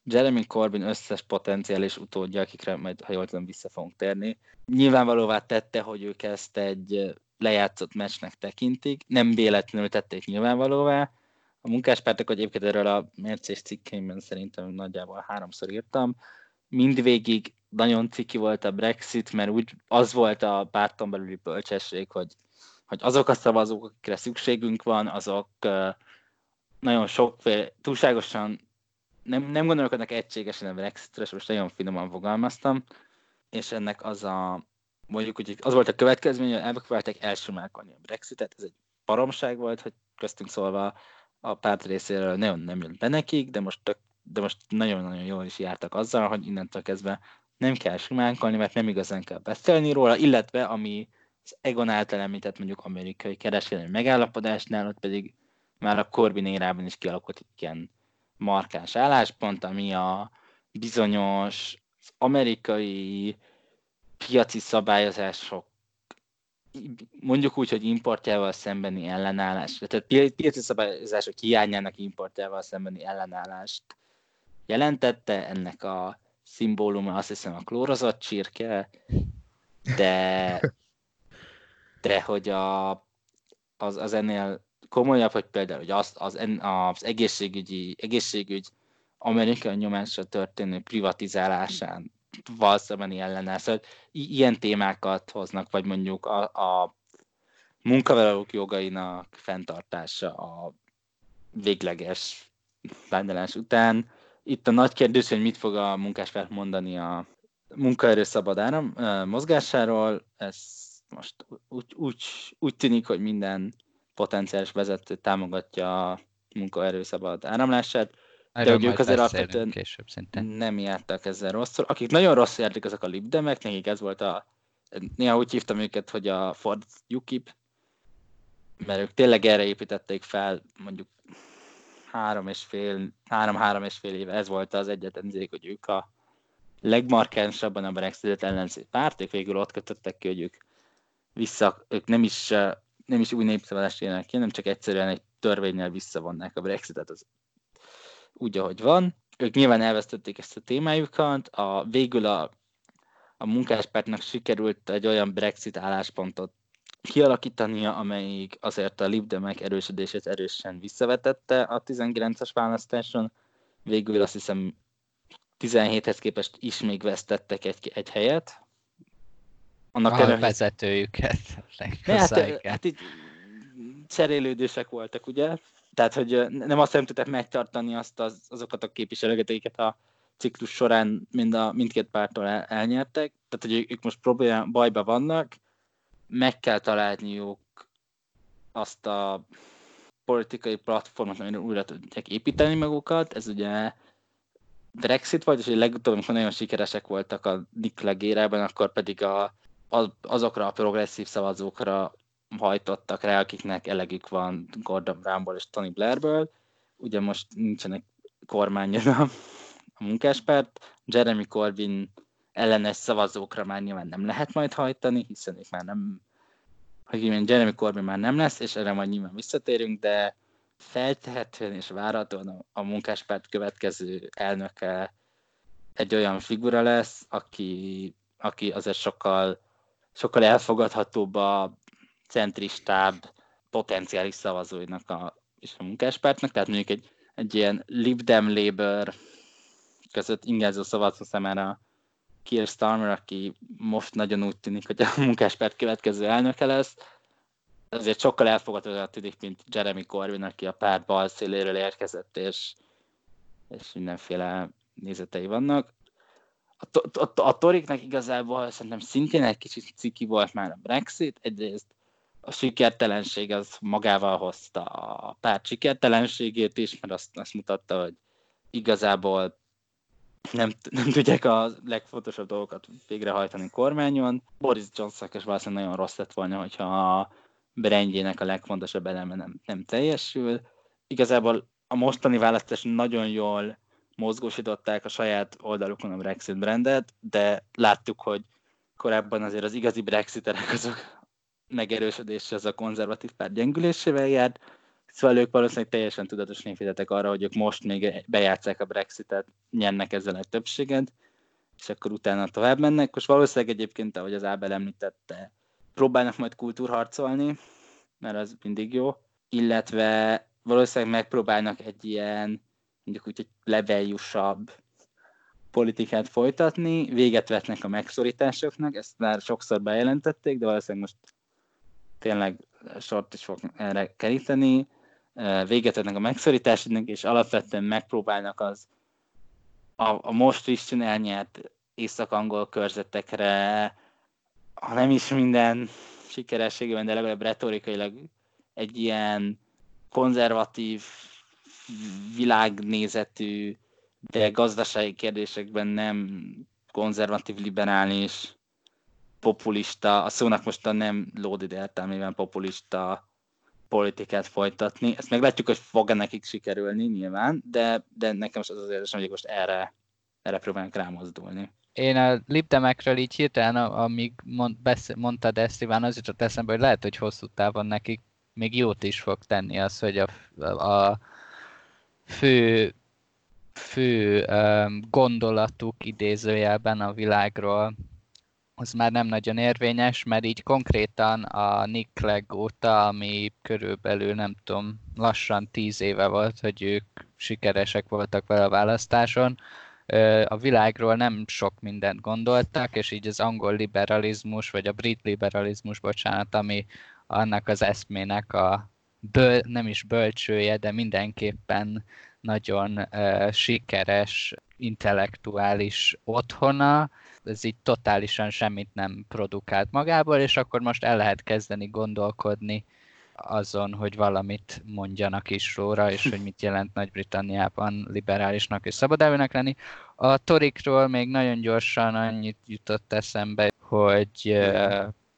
Jeremy Corbyn összes potenciális utódja, akikre majd, ha jól tudom, vissza fogunk térni, nyilvánvalóvá tette, hogy ők ezt egy lejátszott meccsnek tekintik, nem véletlenül tették nyilvánvalóvá. A munkáspártok, egyébként erről a mércés cikkeimben szerintem nagyjából háromszor írtam, mindvégig nagyon ciki volt a Brexit, mert úgy az volt a párton belüli bölcsesség, hogy, hogy azok a szavazók, akikre szükségünk van, azok nagyon sokféle, túlságosan nem, nem gondolkodnak egységesen a Brexitre, most nagyon finoman fogalmaztam, és ennek az a, mondjuk, hogy az volt a következmény, hogy elpróbálták elsumálkolni a Brexitet, ez egy paromság volt, hogy köztünk szólva a párt részéről nagyon nem jött be nekik, de most tök de most nagyon-nagyon jól is jártak azzal, hogy innentől kezdve nem kell simánkolni, mert nem igazán kell beszélni róla, illetve ami az Egon által említett mondjuk amerikai kereskedelmi megállapodásnál, ott pedig már a Corbyn érában is kialakult ilyen markáns álláspont, ami a bizonyos amerikai piaci szabályozások mondjuk úgy, hogy importjával szembeni ellenállás, tehát piaci szabályozások hiányának importjával szembeni ellenállást jelentette, ennek a szimbóluma azt hiszem a klórozott csirke, de, de hogy a, az, az ennél komolyabb, hogy például hogy az, az, az egészségügyi, egészségügy amerikai nyomásra történő privatizálásán valszabani ellenáll. Szóval ilyen témákat hoznak, vagy mondjuk a, a munkavállalók jogainak fenntartása a végleges vándorlás után. Itt a nagy kérdés, hogy mit fog a munkáspárt mondani a munkaerő szabad áram mozgásáról. Ez most úgy, úgy, úgy tűnik, hogy minden potenciális vezető támogatja a munkaerő szabad áramlását. Erről de ők azért alapvetően később, nem jártak ezzel rosszul. Akik nagyon rosszul jártak, azok a libdemek, nekik ez volt a, néha úgy hívtam őket, hogy a Ford UKIP, mert ők tényleg erre építették fel, mondjuk három és fél, három-három és fél éve ez volt az egyetlen izék, hogy ők a legmarkánsabban a Brexit ellenzék párt, ők végül ott kötöttek ki, hogy ők vissza, ők nem is, nem is új népszavazást jönnek ki, nem csak egyszerűen egy törvényel visszavonnák a Brexitet az úgy, ahogy van. Ők nyilván elvesztették ezt a témájukat, a, végül a, a munkáspártnak sikerült egy olyan Brexit álláspontot kialakítania, amelyik azért a libdemek erősödését erősen visszavetette a 19-es választáson. Végül azt hiszem 17-hez képest is még vesztettek egy, egy helyet. Annak a vezetőjüket. Ne, hát, hát így cserélődések voltak, ugye? Tehát, hogy nem azt nem tudták megtartani azt az, azokat a képviselőket, akiket a ciklus során mind a, mindkét pártól el, elnyertek. Tehát, hogy ők most probléma, bajba vannak, meg kell találniuk azt a politikai platformot, amire újra tudják építeni magukat. Ez ugye Brexit volt, és legutóbb, amikor nagyon sikeresek voltak a Nick legérában, akkor pedig a, azokra a progresszív szavazókra hajtottak rá, akiknek elegük van Gordon Brownból és Tony Blairből. Ugye most nincsenek kormányon a, a munkáspárt. Jeremy Corbyn ellenes szavazókra már nyilván nem lehet majd hajtani, hiszen ők már nem, hogy mondjam, Jeremy Corbyn már nem lesz, és erre majd nyilván visszatérünk, de feltehetően és várhatóan a, a munkáspárt következő elnöke egy olyan figura lesz, aki, aki azért sokkal, sokkal elfogadhatóbb a centristább potenciális szavazóinak a, és a munkáspártnak, tehát mondjuk egy, egy ilyen Libdem Labour között ingázó szavazó számára Keir Starmer, aki most nagyon úgy tűnik, hogy a munkáspárt következő elnöke lesz, azért sokkal elfogadóan tűnik, mint Jeremy Corbyn, aki a párt bal széléről érkezett, és, és mindenféle nézetei vannak. A, a, a, Toriknak igazából szerintem szintén egy kicsit ciki volt már a Brexit, egyrészt a sikertelenség az magával hozta a párt sikertelenségét is, mert azt, azt mutatta, hogy igazából nem, nem tudják a legfontosabb dolgokat végrehajtani kormányon. Boris johnson és valószínűleg nagyon rossz lett volna, hogyha a brandjének a legfontosabb eleme nem, nem teljesül. Igazából a mostani választás nagyon jól mozgósították a saját oldalukon a Brexit brandet, de láttuk, hogy korábban azért az igazi brexiterek azok megerősödése az a konzervatív párt gyengülésével járt, szóval ők valószínűleg teljesen tudatos építettek arra, hogy ők most még bejátszák a Brexitet, nyernek ezzel egy többséget, és akkor utána tovább mennek. Most valószínűleg egyébként, ahogy az Ábel említette, próbálnak majd kultúrharcolni, mert az mindig jó, illetve valószínűleg megpróbálnak egy ilyen, mondjuk úgy, egy leveljusabb politikát folytatni, véget vetnek a megszorításoknak, ezt már sokszor bejelentették, de valószínűleg most tényleg sort is fog erre keríteni, véget adnak a megszorításnak, és alapvetően megpróbálnak az a, a most is elnyert észak-angol körzetekre, ha nem is minden sikerességében, de legalább retorikailag egy ilyen konzervatív, világnézetű de gazdasági kérdésekben nem konzervatív, liberális, populista, a szónak most a nem loaded értelmében populista politikát folytatni. Ezt meglátjuk, hogy fog-e nekik sikerülni nyilván, de, de nekem most az az érzésem, hogy most erre, erre próbálnak rámozdulni. Én a libdemekről így hirtelen, amíg mond, beszél, mondtad ezt, Iván, az jutott eszembe, hogy lehet, hogy hosszú távon nekik még jót is fog tenni az, hogy a, a fő, fő um, gondolatuk idézőjelben a világról. Az már nem nagyon érvényes, mert így konkrétan a Nick Clegg óta, ami körülbelül nem tudom, lassan tíz éve volt, hogy ők sikeresek voltak vele a választáson, a világról nem sok mindent gondoltak, és így az angol liberalizmus, vagy a brit liberalizmus, bocsánat, ami annak az eszmének a böl, nem is bölcsője, de mindenképpen nagyon uh, sikeres intellektuális otthona, ez így totálisan semmit nem produkált magából, és akkor most el lehet kezdeni gondolkodni azon, hogy valamit mondjanak is róla, és hogy mit jelent Nagy-Britanniában liberálisnak és szabadelőnek lenni. A torikról még nagyon gyorsan annyit jutott eszembe, hogy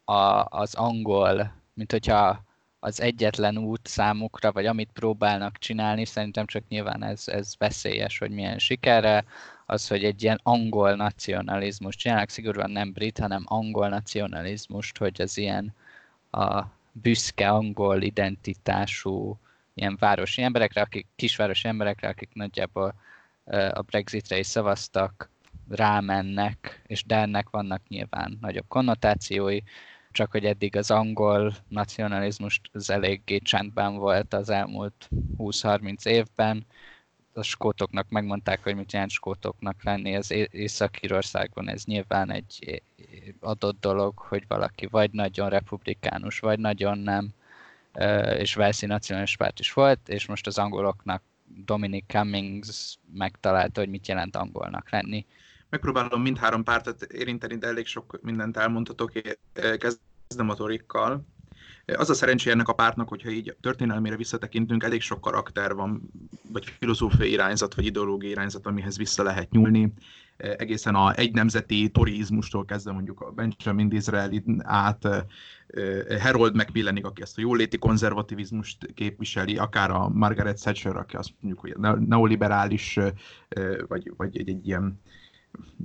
a, az angol, mint hogyha az egyetlen út számukra, vagy amit próbálnak csinálni, szerintem csak nyilván ez, ez veszélyes, hogy milyen sikerre, az, hogy egy ilyen angol nacionalizmus csinálnak, szigorúan nem brit, hanem angol nacionalizmust, hogy az ilyen a büszke angol identitású ilyen városi emberekre, akik kisvárosi emberekre, akik nagyjából a Brexitre is szavaztak, rámennek, és de ennek vannak nyilván nagyobb konnotációi, csak hogy eddig az angol nacionalizmus az eléggé csendben volt az elmúlt 20-30 évben, a skótoknak megmondták, hogy mit jelent skótoknak lenni, az Észak-Írországban ez nyilván egy adott dolog, hogy valaki vagy nagyon republikánus, vagy nagyon nem, és Velszi nacionális párt is volt, és most az angoloknak Dominic Cummings megtalálta, hogy mit jelent angolnak lenni. Megpróbálom mindhárom pártot érinteni, de elég sok mindent elmondhatok. Kezdem a torikkal. Az a szerencsé ennek a pártnak, hogyha így történelmére visszatekintünk, elég sok karakter van, vagy filozófiai irányzat, vagy ideológiai irányzat, amihez vissza lehet nyúlni. Egészen a egy nemzeti torizmustól kezdve mondjuk a Benjamin Disraeli át Harold Macmillanig, aki ezt a jóléti konzervativizmust képviseli, akár a Margaret Thatcher, aki azt mondjuk, hogy neoliberális, vagy, vagy egy, egy ilyen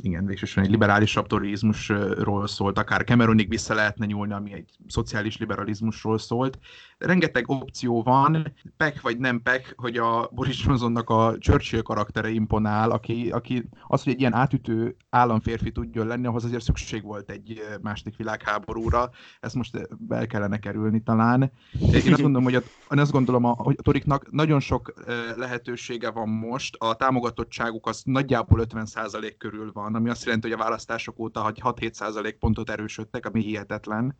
igen, végsősorban egy liberálisabb turizmusról szólt, akár Cameronig vissza lehetne nyúlni, ami egy szociális liberalizmusról szólt. Rengeteg opció van, pek vagy nem pek, hogy a Boris Johnsonnak a Churchill karaktere imponál, aki, aki az, hogy egy ilyen átütő államférfi tudjon lenni, ahhoz azért szükség volt egy második világháborúra, ezt most el kellene kerülni talán. Én azt gondolom, hogy a, én azt gondolom, hogy a Toriknak nagyon sok lehetősége van most, a támogatottságuk az nagyjából 50% körül körül van, ami azt jelenti, hogy a választások óta 6-7 pontot erősödtek, ami hihetetlen.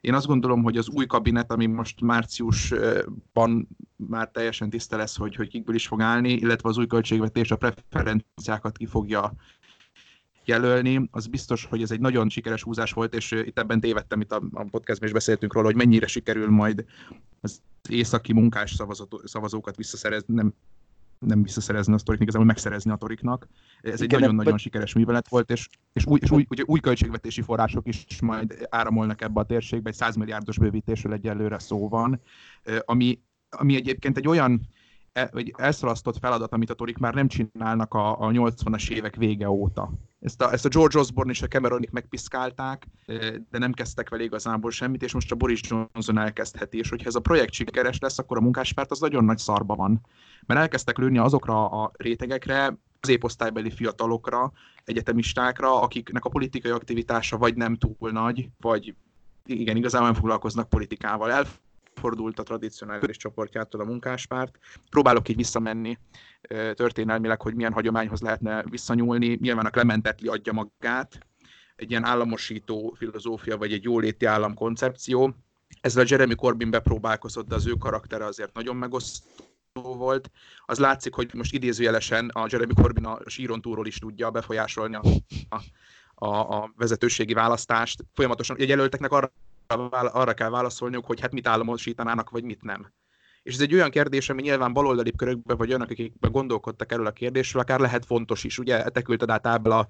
Én azt gondolom, hogy az új kabinet, ami most márciusban már teljesen tiszta lesz, hogy, hogy kikből is fog állni, illetve az új költségvetés a preferenciákat ki fogja jelölni, az biztos, hogy ez egy nagyon sikeres húzás volt, és itt ebben tévedtem, itt a, a podcastban is beszéltünk róla, hogy mennyire sikerül majd az északi munkás szavazókat visszaszerezni, nem nem visszaszerezni a sztoriknak, igazából megszerezni a toriknak. Ez egy nagyon-nagyon sikeres művelet volt, és, és, új, és új, ugye, új költségvetési források is majd áramolnak ebbe a térségbe, egy 100 milliárdos bővítésről egyelőre szó van, ami, ami egyébként egy olyan vagy e, elszalasztott feladat, amit a torik már nem csinálnak a, a 80-as évek vége óta. Ezt a, ezt a George Osborne és a Cameronik megpiszkálták, de nem kezdtek vele igazából semmit, és most a Boris Johnson elkezdheti, és hogyha ez a projekt sikeres lesz, akkor a munkáspárt az nagyon nagy szarba van. Mert elkezdtek lőni azokra a rétegekre, középosztálybeli fiatalokra, egyetemistákra, akiknek a politikai aktivitása vagy nem túl nagy, vagy igen, igazából nem foglalkoznak politikával. Elfordult a tradicionális csoportjától a munkáspárt. Próbálok így visszamenni történelmileg, hogy milyen hagyományhoz lehetne visszanyúlni. Nyilván a Clementetli adja magát, egy ilyen államosító filozófia, vagy egy jóléti állam koncepció. Ezzel Jeremy Corbyn bepróbálkozott, de az ő karaktere azért nagyon megosztó volt. Az látszik, hogy most idézőjelesen a Jeremy Corbyn a síron túról is tudja befolyásolni a, a, a vezetőségi választást. Folyamatosan, egy jelölteknek arra, arra kell válaszolniuk, hogy hát mit államosítanának, vagy mit nem. És ez egy olyan kérdés, ami nyilván baloldali körökben, vagy olyanok, akik gondolkodtak erről a kérdésről, akár lehet fontos is. Ugye te küldted át ábla,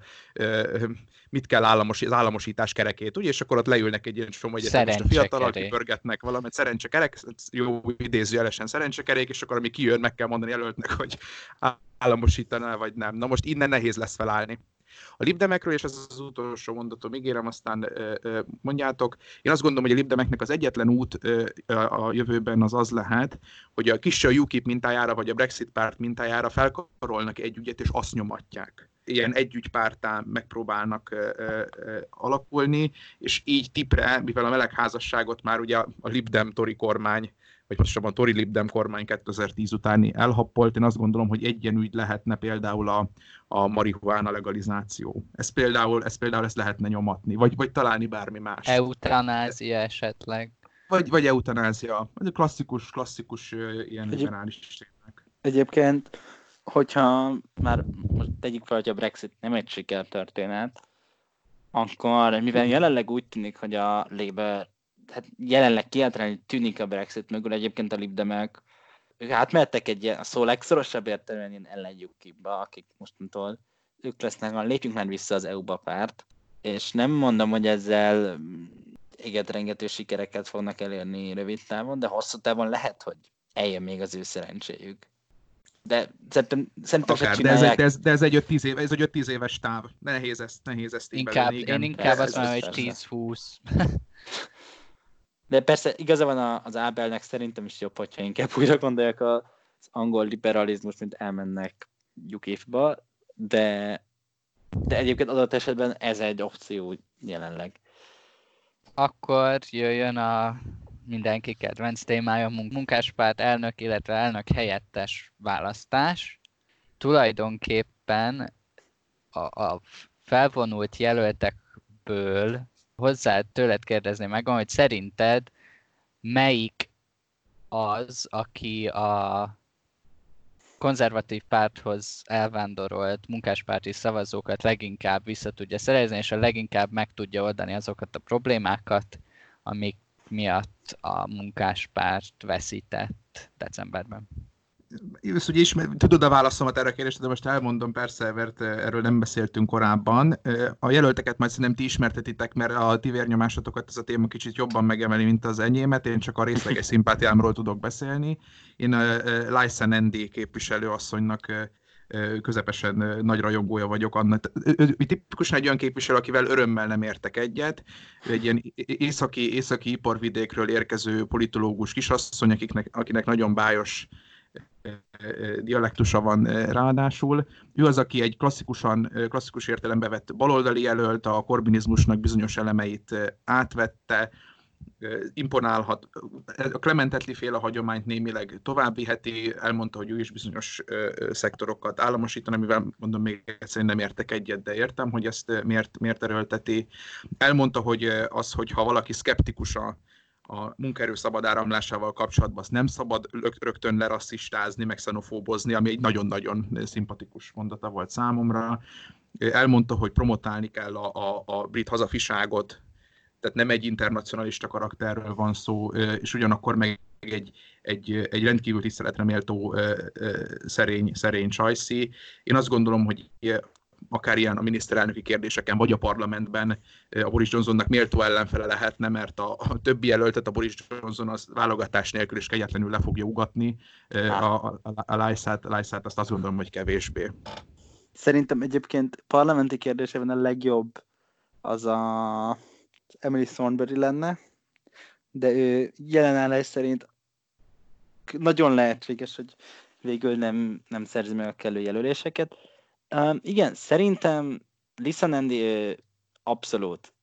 mit kell államos, az államosítás kerekét, ugye? És akkor ott leülnek egy ilyen csomó egyetemist a fiatal, kipörgetnek valamit, szerencsekerek, jó idézőjelesen szerencsekerék, és akkor ami kijön, meg kell mondani jelöltnek, hogy államosítaná, vagy nem. Na most innen nehéz lesz felállni. A libdemekről, és ez az utolsó mondatom, ígérem, aztán mondjátok. Én azt gondolom, hogy a libdemeknek az egyetlen út a jövőben az az lehet, hogy a kis a UKIP mintájára, vagy a Brexit párt mintájára felkarolnak egy ügyet, és azt nyomatják ilyen együgypártán megpróbálnak ö, ö, alakulni, és így tipre, mivel a melegházasságot már ugye a Libdem Tori kormány vagy pontosabban a Tori Libdem kormány 2010 utáni elhappolt. Én azt gondolom, hogy egy ilyen ügy lehetne például a, a marihuána legalizáció. Ez például, ez például ezt lehetne nyomatni, vagy, vagy találni bármi más. Eutanázia esetleg. Vagy, vagy eutanázia. Ez klasszikus, klasszikus ilyen Egyéb... liberális Egyébként, hogyha már most tegyük fel, hogy a Brexit nem egy sikertörténet, akkor mivel jelenleg úgy tűnik, hogy a Labour hát jelenleg kiáltalán tűnik a Brexit mögül, egyébként a libdemek hát mertek egy ilyen, a szó legszorosabb értelemben ilyen ellenjük kibba, akik mostantól ők lesznek, a lépjünk már vissza az EU-ba párt, és nem mondom, hogy ezzel rengető sikereket fognak elérni rövid távon, de hosszú távon lehet, hogy eljön még az ő szerencséjük. De szerintem, szerintem Akár, de, ez egy, de, ez, de ez egy 5-10 év, ez egy 5-10 éves táv. Nehéz ezt, nehéz ezt inkább, Én inkább azt mondom, hogy 10-20. De persze igaza van az Ábelnek, szerintem is jobb, hogyha inkább újra gondolják az angol liberalizmus, mint elmennek Jukifba, de, de egyébként adott esetben ez egy opció jelenleg. Akkor jöjjön a mindenki kedvenc témája, munkáspárt elnök, illetve elnök helyettes választás. Tulajdonképpen a, a felvonult jelöltekből hozzá tőled kérdezni meg, hogy szerinted melyik az, aki a konzervatív párthoz elvándorolt munkáspárti szavazókat leginkább vissza tudja szerezni, és a leginkább meg tudja oldani azokat a problémákat, amik miatt a munkáspárt veszített decemberben ezt ugye ismer, tudod a válaszomat erre a kérdésre, de most elmondom persze, mert eh, erről nem beszéltünk korábban. Eh, a jelölteket majd szerintem ti ismertetitek, mert a ti vérnyomásatokat ez a téma kicsit jobban megemeli, mint az enyémet. Én csak a részleges szimpátiámról tudok beszélni. Én a eh, Lysen Andy képviselőasszonynak közepesen nagy rajongója vagyok annak. Tipikusan egy olyan képviselő, akivel örömmel nem értek egyet. Egy ilyen északi, északi iparvidékről érkező politológus kisasszony, akiknek, akinek nagyon bájos dialektusa van ráadásul. Ő az, aki egy klasszikusan, klasszikus értelembe vett baloldali jelölt, a korbinizmusnak bizonyos elemeit átvette, imponálhat. A Clementetli féle hagyományt némileg tovább viheti, elmondta, hogy ő is bizonyos szektorokat államosítan, amivel mondom még egyszer nem értek egyet, de értem, hogy ezt miért, miért erőlteti. Elmondta, hogy az, hogy ha valaki szkeptikus a a munkaerő szabad áramlásával kapcsolatban azt nem szabad rögtön lerasszistázni, meg xenofóbozni, ami egy nagyon-nagyon szimpatikus mondata volt számomra. Elmondta, hogy promotálni kell a, a, a brit hazafiságot, tehát nem egy internacionalista karakterről van szó, és ugyanakkor meg egy, egy, egy rendkívül tiszteletre méltó szerény, szerény csajszi. Én azt gondolom, hogy akár ilyen a miniszterelnöki kérdéseken, vagy a parlamentben a Boris Johnsonnak méltó ellenfele lehetne, mert a, a többi jelöltet a Boris Johnson az válogatás nélkül is kegyetlenül le fogja ugatni. A, a, a Lyszát, Lyszát azt azt gondolom, hogy kevésbé. Szerintem egyébként parlamenti kérdésében a legjobb az a Emily Thornberry lenne, de ő jelenállás szerint nagyon lehetséges, hogy végül nem, nem szerzi meg a kellő jelöléseket. Um, igen, szerintem Lisa uh, abszolút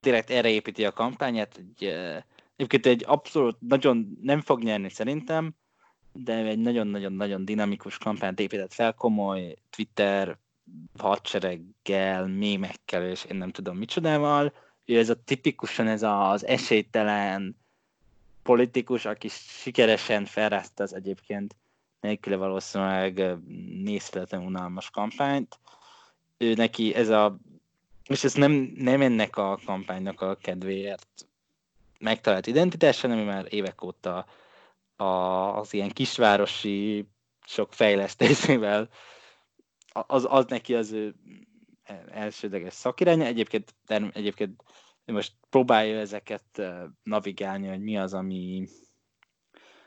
direkt erre építi a kampányát. Egy, uh, egyébként egy abszolút nagyon nem fog nyerni szerintem, de egy nagyon-nagyon-nagyon dinamikus kampányt épített fel, komoly Twitter hadsereggel, mémekkel, és én nem tudom micsodával. Ő ez a tipikusan ez az esélytelen politikus, aki sikeresen felrázta az egyébként nélküle valószínűleg nézhetetlen unalmas kampányt. Ő neki ez a, és ez nem, nem ennek a kampánynak a kedvéért megtalált identitás, hanem már évek óta a, az ilyen kisvárosi sok fejlesztésével, az, az neki az ő elsődleges szakiránya. Egyébként, egyébként most próbálja ezeket navigálni, hogy mi az, ami,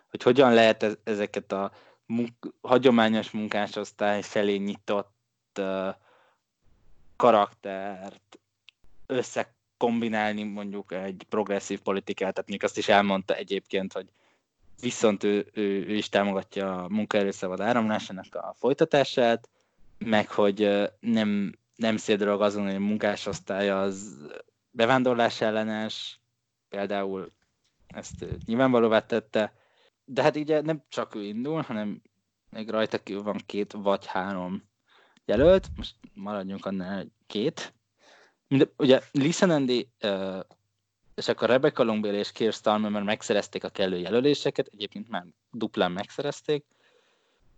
hogy hogyan lehet ezeket a munk, hagyományos munkásosztály felé nyitott karaktert összekombinálni mondjuk egy progresszív politikát, tehát még azt is elmondta egyébként, hogy viszont ő, ő, ő is támogatja a munkaerőszabad áramlásának a folytatását, meg hogy nem, nem szédrog azon, hogy a munkásosztály az bevándorlás ellenes, például ezt nyilvánvalóvá tette, de hát ugye nem csak ő indul, hanem még rajta kívül van két vagy három jelölt, most maradjunk annál két. Mind, ugye Lisa Nandy, uh, és akkor Rebecca Longbél és Keir Starmer már megszerezték a kellő jelöléseket, egyébként már duplán megszerezték.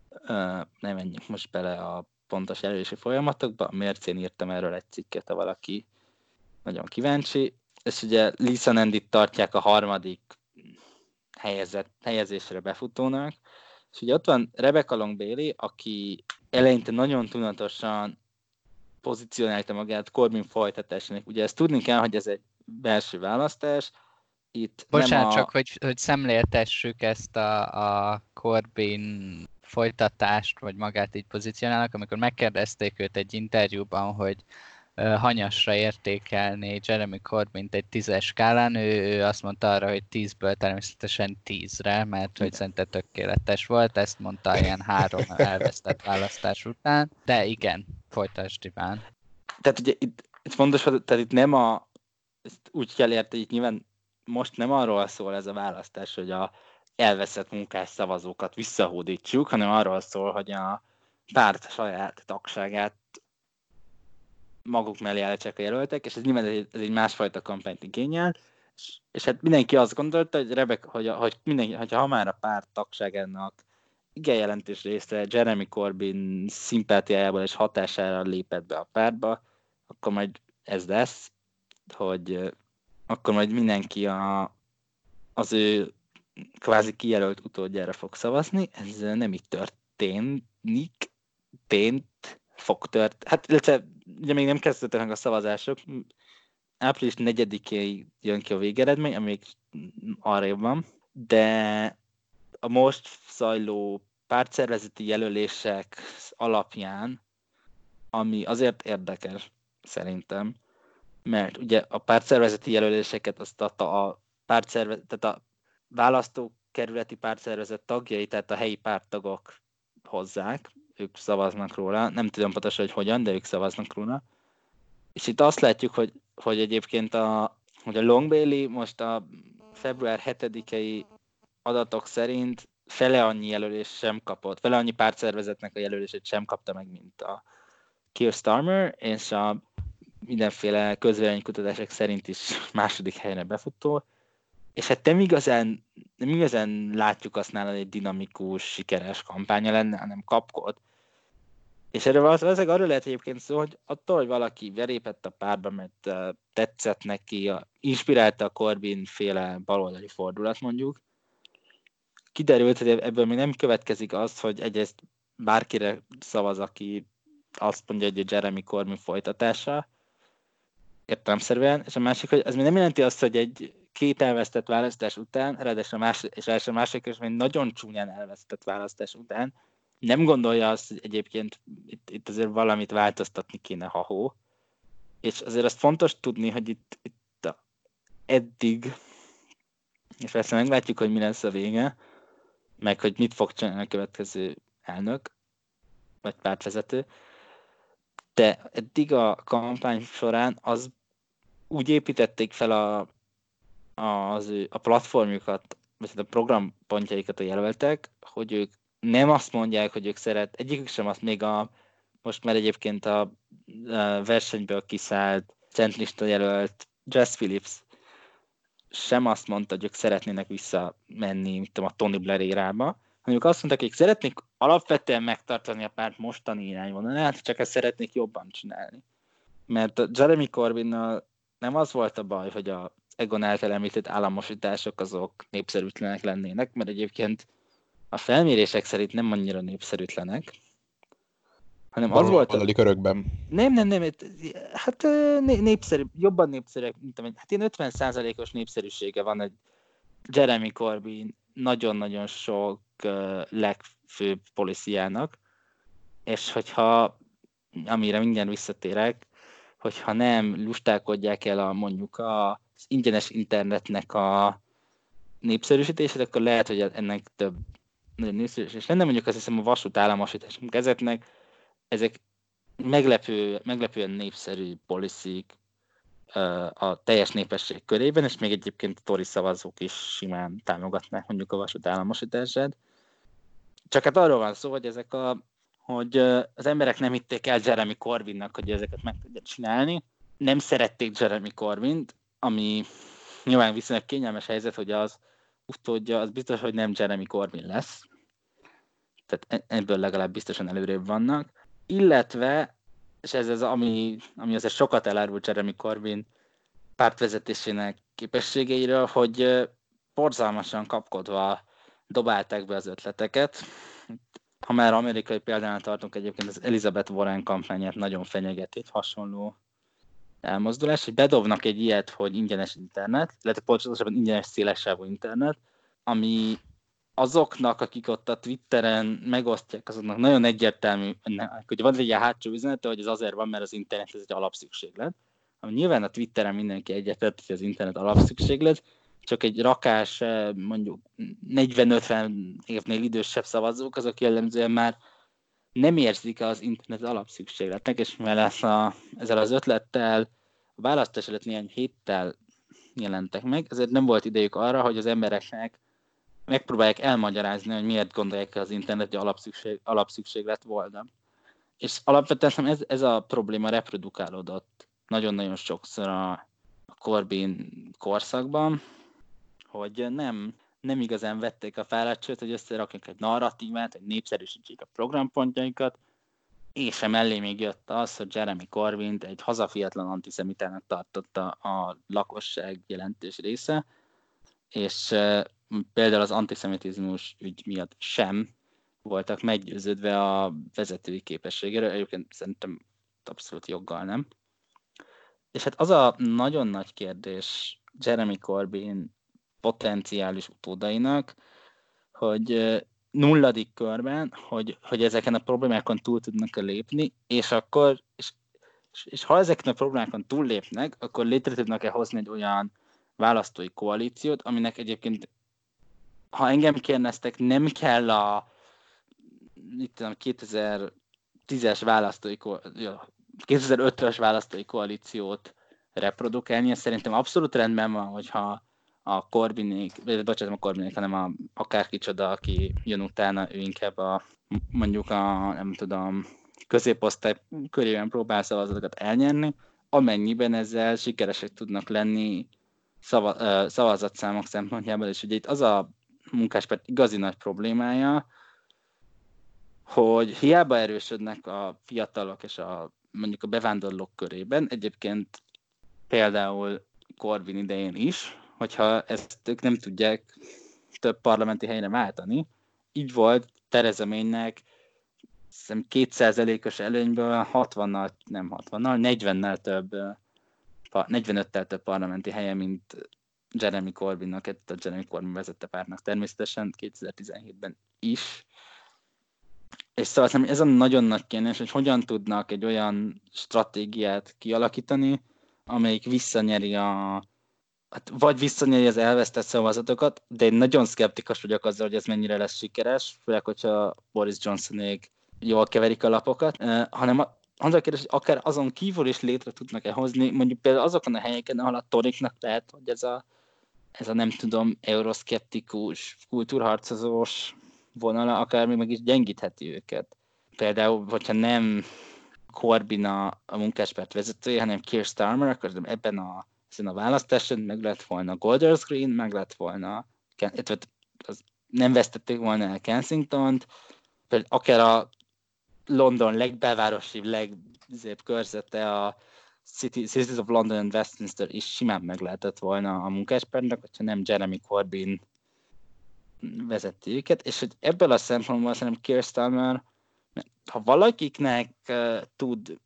Uh, nem menjünk most bele a pontos jelölési folyamatokba, a mércén írtam erről egy cikket, ha valaki nagyon kíváncsi, és ugye Lisa Nandy tartják a harmadik helyezett, helyezésre befutónak, és ugye ott van Rebecca Long Bailey, aki eleinte nagyon tudatosan pozícionálta magát Corbyn folytatásának. Ugye ezt tudni kell, hogy ez egy belső választás. Itt Bocsánat, a... csak hogy, hogy szemléltessük ezt a, a Corbyn folytatást, vagy magát így pozícionálnak, amikor megkérdezték őt egy interjúban, hogy hanyasra értékelni Jeremy Corbyn egy tízes skálán, ő, ő azt mondta arra, hogy tízből természetesen tízre, mert hogy szerinte tökéletes volt, ezt mondta ilyen három (laughs) elvesztett választás után, de igen, folytasd Iván. Tehát ugye itt, itt fontos, tehát itt nem a, ezt úgy kell érteni, itt nyilván most nem arról szól ez a választás, hogy a elveszett munkás szavazókat visszahódítsuk, hanem arról szól, hogy a párt saját tagságát maguk mellé állítsák a jelöltek, és ez nyilván ez egy, ez egy másfajta kampányt igényel, és, és hát mindenki azt gondolta, hogy Rebek, hogy, hogy mindenki, hogyha ha már a párt tagságának igen jelentős része Jeremy Corbyn szimpátiájából és hatására lépett be a pártba, akkor majd ez lesz, hogy akkor majd mindenki a, az ő kvázi kijelölt utódjára fog szavazni. Ez nem így történik, tént, fog tört. Hát illetve ugye még nem kezdődtek meg a szavazások, április 4-én jön ki a végeredmény, amíg arra van, de a most zajló pártszervezeti jelölések alapján, ami azért érdekes szerintem, mert ugye a pártszervezeti jelöléseket azt adta a pártszervezet, tehát a választókerületi pártszervezet tagjai, tehát a helyi párttagok hozzák, ők szavaznak róla. Nem tudom pontosan, hogy hogyan, de ők szavaznak róla. És itt azt látjuk, hogy, hogy egyébként a, hogy a Long Bailey most a február 7-i adatok szerint fele annyi jelölést sem kapott, fele annyi pártszervezetnek a jelölését sem kapta meg, mint a Keir Starmer, és a mindenféle közvéleménykutatások szerint is második helyre befutó és hát nem igazán, nem igazán látjuk azt nála, egy dinamikus, sikeres kampánya lenne, hanem kapkod. És erről valószínűleg arról lehet egyébként szó, hogy attól, hogy valaki verépett a párba, mert tetszett neki, a, inspirálta a Corbyn féle baloldali fordulat mondjuk, kiderült, hogy ebből még nem következik az, hogy egyrészt bárkire szavaz, aki azt mondja, hogy a Jeremy Corbyn folytatása, értelemszerűen, és a másik, hogy ez még nem jelenti azt, hogy egy két elvesztett választás után, ráadásul a más, és első másik és még nagyon csúnyán elvesztett választás után, nem gondolja azt, hogy egyébként itt, itt azért valamit változtatni kéne, ha hó. És azért azt fontos tudni, hogy itt, itt a, eddig, és persze meglátjuk, hogy mi lesz a vége, meg hogy mit fog csinálni a következő elnök, vagy pártvezető, de eddig a kampány során az úgy építették fel a az, a platformjukat, vagy a programpontjaikat a jelöltek, hogy ők nem azt mondják, hogy ők szeret, egyikük sem azt még a, most már egyébként a, a versenyből kiszállt, centlista jelölt Jess Phillips sem azt mondta, hogy ők szeretnének visszamenni, mint tudom, a Tony Blair érába, hanem ők azt mondták, hogy szeretnék alapvetően megtartani a párt mostani irányvonalát, csak ezt szeretnék jobban csinálni. Mert a Jeremy Corbynnal nem az volt a baj, hogy a Egon által említett államosítások azok népszerűtlenek lennének, mert egyébként a felmérések szerint nem annyira népszerűtlenek, hanem az volt... A... körökben. Nem, nem, nem, hát népszerű, jobban népszerűek, mint amit, hát ilyen 50%-os népszerűsége van egy Jeremy Corbyn nagyon-nagyon sok legfőbb policiának, és hogyha, amire mindjárt visszatérek, hogyha nem lustálkodják el a mondjuk a az ingyenes internetnek a népszerűsítését, akkor lehet, hogy ennek több nagyon népszerűsítés lenne. Mondjuk azt hiszem a vasút államosítás ezeknek, ezek meglepő, meglepően népszerű poliszik a teljes népesség körében, és még egyébként a tori szavazók is simán támogatnák mondjuk a vasút államosítását. Csak hát arról van szó, hogy ezek a hogy az emberek nem hitték el Jeremy Corbynnak, hogy ezeket meg tudja csinálni. Nem szerették Jeremy Corbyn-t, ami nyilván viszonylag kényelmes helyzet, hogy az utódja, az biztos, hogy nem Jeremy Corbyn lesz. Tehát e-, ebből legalább biztosan előrébb vannak. Illetve, és ez az, ami, ami azért sokat elárult Jeremy Corbyn pártvezetésének képességeiről, hogy borzalmasan kapkodva dobálták be az ötleteket. Ha már amerikai példánál tartunk, egyébként az Elizabeth Warren kampányát nagyon fenyegeti, hasonló elmozdulás, hogy bedobnak egy ilyet, hogy ingyenes internet, illetve pontosabban ingyenes szélessávú internet, ami azoknak, akik ott a Twitteren megosztják, azoknak nagyon egyértelmű, hogy van egy ilyen hátsó üzenete, hogy ez azért van, mert az internet ez egy alapszükséglet. Ami nyilván a Twitteren mindenki egyetett, hogy az internet alapszükséglet, csak egy rakás, eh, mondjuk 40-50 évnél idősebb szavazók, azok jellemzően már nem érzik az internet alapszükségletnek, és mellett a, ezzel az ötlettel a választás előtt néhány héttel jelentek meg, ezért nem volt idejük arra, hogy az embereknek megpróbálják elmagyarázni, hogy miért gondolják az internet, hogy alapszükség, alapszükséglet volna. És alapvetően ez, ez a probléma reprodukálódott nagyon-nagyon sokszor a, a Corbyn korszakban, hogy nem nem igazán vették a fáradtságot, hogy összerakják egy narratívát, hogy népszerűsítsék a programpontjaikat, és mellé még jött az, hogy Jeremy Corbyn egy hazafiatlan antiszemitának tartotta a lakosság jelentős része, és például az antiszemitizmus ügy miatt sem voltak meggyőződve a vezetői képességéről, egyébként szerintem abszolút joggal nem. És hát az a nagyon nagy kérdés Jeremy Corbyn potenciális utódainak, hogy nulladik körben, hogy, hogy ezeken a problémákon túl tudnak -e lépni, és akkor, és, és, és ha ezeken a problémákon túl lépnek, akkor létre tudnak-e hozni egy olyan választói koalíciót, aminek egyébként, ha engem kérdeztek, nem kell a mit tudom, 2010-es választói 2005-ös választói koalíciót reprodukálni, szerintem abszolút rendben van, hogyha a Corbinék, bocsánat, a Corbinék, hanem a, akár kicsoda, aki jön utána, ő inkább a, mondjuk a, nem tudom, középosztály körében próbál szavazatokat elnyerni, amennyiben ezzel sikeresek tudnak lenni szava, szavazatszámok szempontjából, és ugye itt az a munkáspárt igazi nagy problémája, hogy hiába erősödnek a fiatalok és a mondjuk a bevándorlók körében, egyébként például Corvin idején is, hogyha ezt ők nem tudják több parlamenti helyre váltani. Így volt Tereza Ménynek 2%-os előnyből 60-nal, nem 60-nal, 40-nel több, 45-tel több parlamenti helye, mint Jeremy Corbynnak, a Jeremy Corbyn vezette pártnak természetesen 2017-ben is. És szóval ez a nagyon nagy kérdés, hogy hogyan tudnak egy olyan stratégiát kialakítani, amelyik visszanyeri a, hát vagy visszanyeri az elvesztett szavazatokat, de én nagyon szkeptikus vagyok azzal, hogy ez mennyire lesz sikeres, főleg, hogyha Boris Johnsonék jól keverik a lapokat, uh, hanem az a kérdés, hogy akár azon kívül is létre tudnak-e hozni, mondjuk például azokon a helyeken, ahol a toriknak lehet, hogy ez a, ez a nem tudom, euroszkeptikus, kultúrharcozós vonala akár még meg is gyengítheti őket. Például, hogyha nem Corbyn a, a munkáspárt vezetője, hanem Keir Starmer, akkor ebben a ezen a választáson meg lett volna Golders Green, meg lett volna, az nem vesztették volna el Kensington-t, akár a London legbelvárosibb, legzébb körzete a City, Cities of London and Westminster is simán meg lehetett volna a munkáspártnak, hogyha nem Jeremy Corbyn vezeti őket, és hogy ebből a szempontból szerintem Keir Starmer, ha valakiknek uh, tud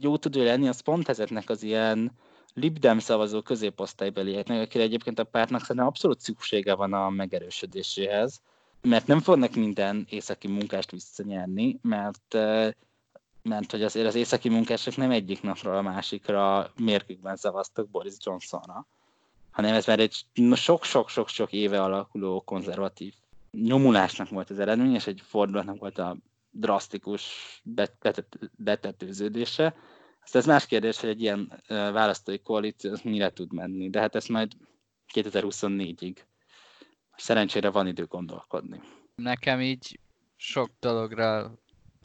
jó tud ő lenni, az pont ezeknek az ilyen libdem szavazó középosztálybelieknek, akire egyébként a pártnak szerintem abszolút szüksége van a megerősödéséhez, mert nem fognak minden északi munkást visszanyerni, mert mert hogy azért az északi munkások nem egyik napról a másikra mérkükben szavaztak Boris Johnsonra, hanem ez már egy sok-sok-sok-sok éve alakuló konzervatív nyomulásnak volt az eredmény, és egy fordulatnak volt a drasztikus betetőződése. Azt ez más kérdés, hogy egy ilyen választói koalíció mire tud menni, de hát ezt majd 2024-ig. Szerencsére van idő gondolkodni. Nekem így sok dologra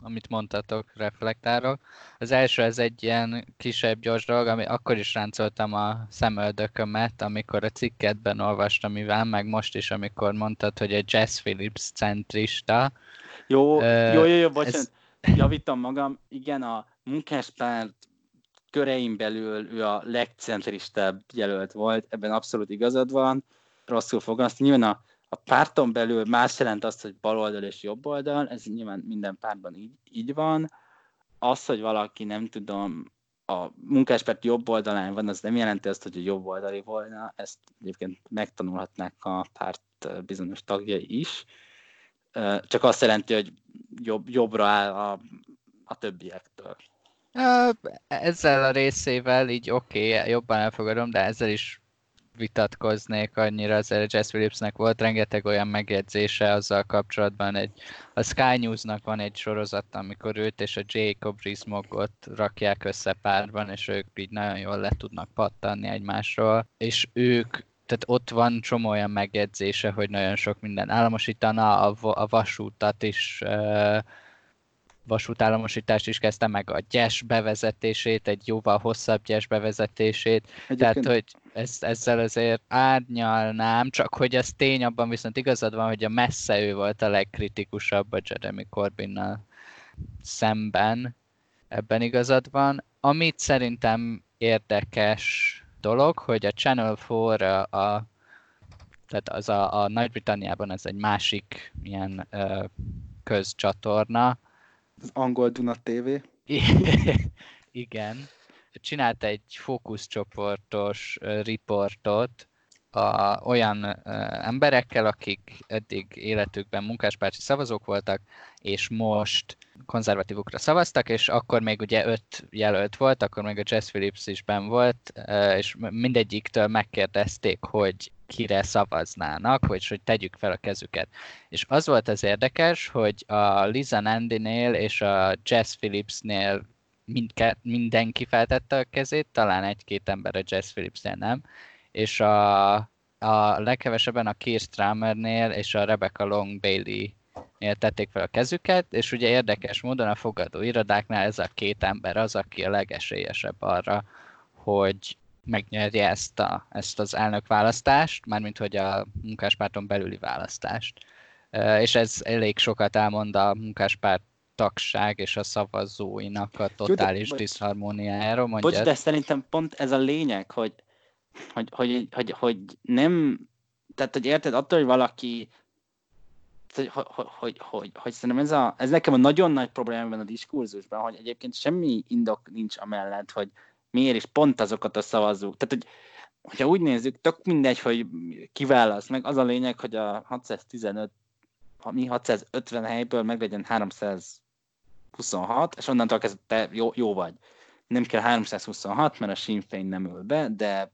amit mondtatok, reflektálok. Az első, ez egy ilyen kisebb, gyors dolog, ami akkor is ráncoltam a szemöldökömet, amikor a cikketben olvastam, Iván, meg most is, amikor mondtad, hogy egy Jazz Phillips centrista. Jó, uh, jó, jó, jó, bocsánat, ez... (laughs) javítom magam. Igen, a munkáspárt köreim belül ő a legcentristább jelölt volt, ebben abszolút igazad van. Rosszul fogalmaztam. Nyilván a a párton belül más jelent azt, hogy baloldal és jobboldal, ez nyilván minden pártban így, így van. Az, hogy valaki nem tudom, a munkáspárt jobb oldalán van, az nem jelenti azt, hogy a jobb oldali volna, ezt egyébként megtanulhatnák a párt bizonyos tagjai is. Csak azt jelenti, hogy jobb, jobbra áll a, a többiektől. Ezzel a részével így oké, okay, jobban elfogadom, de ezzel is vitatkoznék annyira, az Jess Phillipsnek volt rengeteg olyan megjegyzése azzal kapcsolatban, egy, a Sky News-nak van egy sorozat, amikor őt és a Jacob Rees-Moggot rakják össze párban, és ők így nagyon jól le tudnak pattanni egymásról, és ők tehát ott van csomó olyan megjegyzése, hogy nagyon sok minden államosítana, a, a vasútat is uh, vasútállamosítást is kezdte meg a gyes bevezetését, egy jóval hosszabb gyes bevezetését, Egyébként... tehát hogy ezt, ezzel azért árnyalnám, csak hogy ez tény, abban viszont igazad van, hogy a messze ő volt a legkritikusabb a Jeremy Corbynnal szemben, ebben igazad van. Amit szerintem érdekes dolog, hogy a Channel 4 a, a tehát az a, a Nagy-Britanniában ez egy másik ilyen ö, közcsatorna, az angol Duna TV. (laughs) Igen. Csinált egy fókuszcsoportos riportot a, olyan uh, emberekkel, akik eddig életükben munkáspárti szavazók voltak, és most konzervatívokra szavaztak, és akkor még ugye öt jelölt volt, akkor még a Jess Phillips is ben volt, uh, és mindegyiktől megkérdezték, hogy kire szavaznának, hogy, hogy tegyük fel a kezüket. És az volt az érdekes, hogy a Liza Nandy-nél és a Jess Phillipsnél mindke, mindenki feltette a kezét, talán egy-két ember a Jess Phillipsnél nem, és a, a legkevesebben a Keir Stramernél és a Rebecca Long Bailey tették fel a kezüket, és ugye érdekes módon a fogadó irodáknál ez a két ember az, aki a legesélyesebb arra, hogy megnyerje ezt, a, ezt az elnökválasztást, mármint hogy a munkáspárton belüli választást. És ez elég sokat elmond a munkáspárt tagság és a szavazóinak a totális Jó, diszharmóniájáról. Bocs, de szerintem pont ez a lényeg, hogy, hogy, hogy, hogy, hogy nem, tehát hogy érted, attól, hogy valaki hogy, hogy, hogy, hogy, hogy szerintem ez, a, ez nekem a nagyon nagy problémában a diskurzusban, hogy egyébként semmi indok nincs amellett, hogy miért is pont azokat a szavazók. Tehát, hogy, hogyha úgy nézzük, tök mindegy, hogy kiválasz meg, az a lényeg, hogy a 615, ha mi 650 helyből meg legyen 326, és onnantól kezdve te jó, jó vagy. Nem kell 326, mert a Sinn Féin nem öl be, de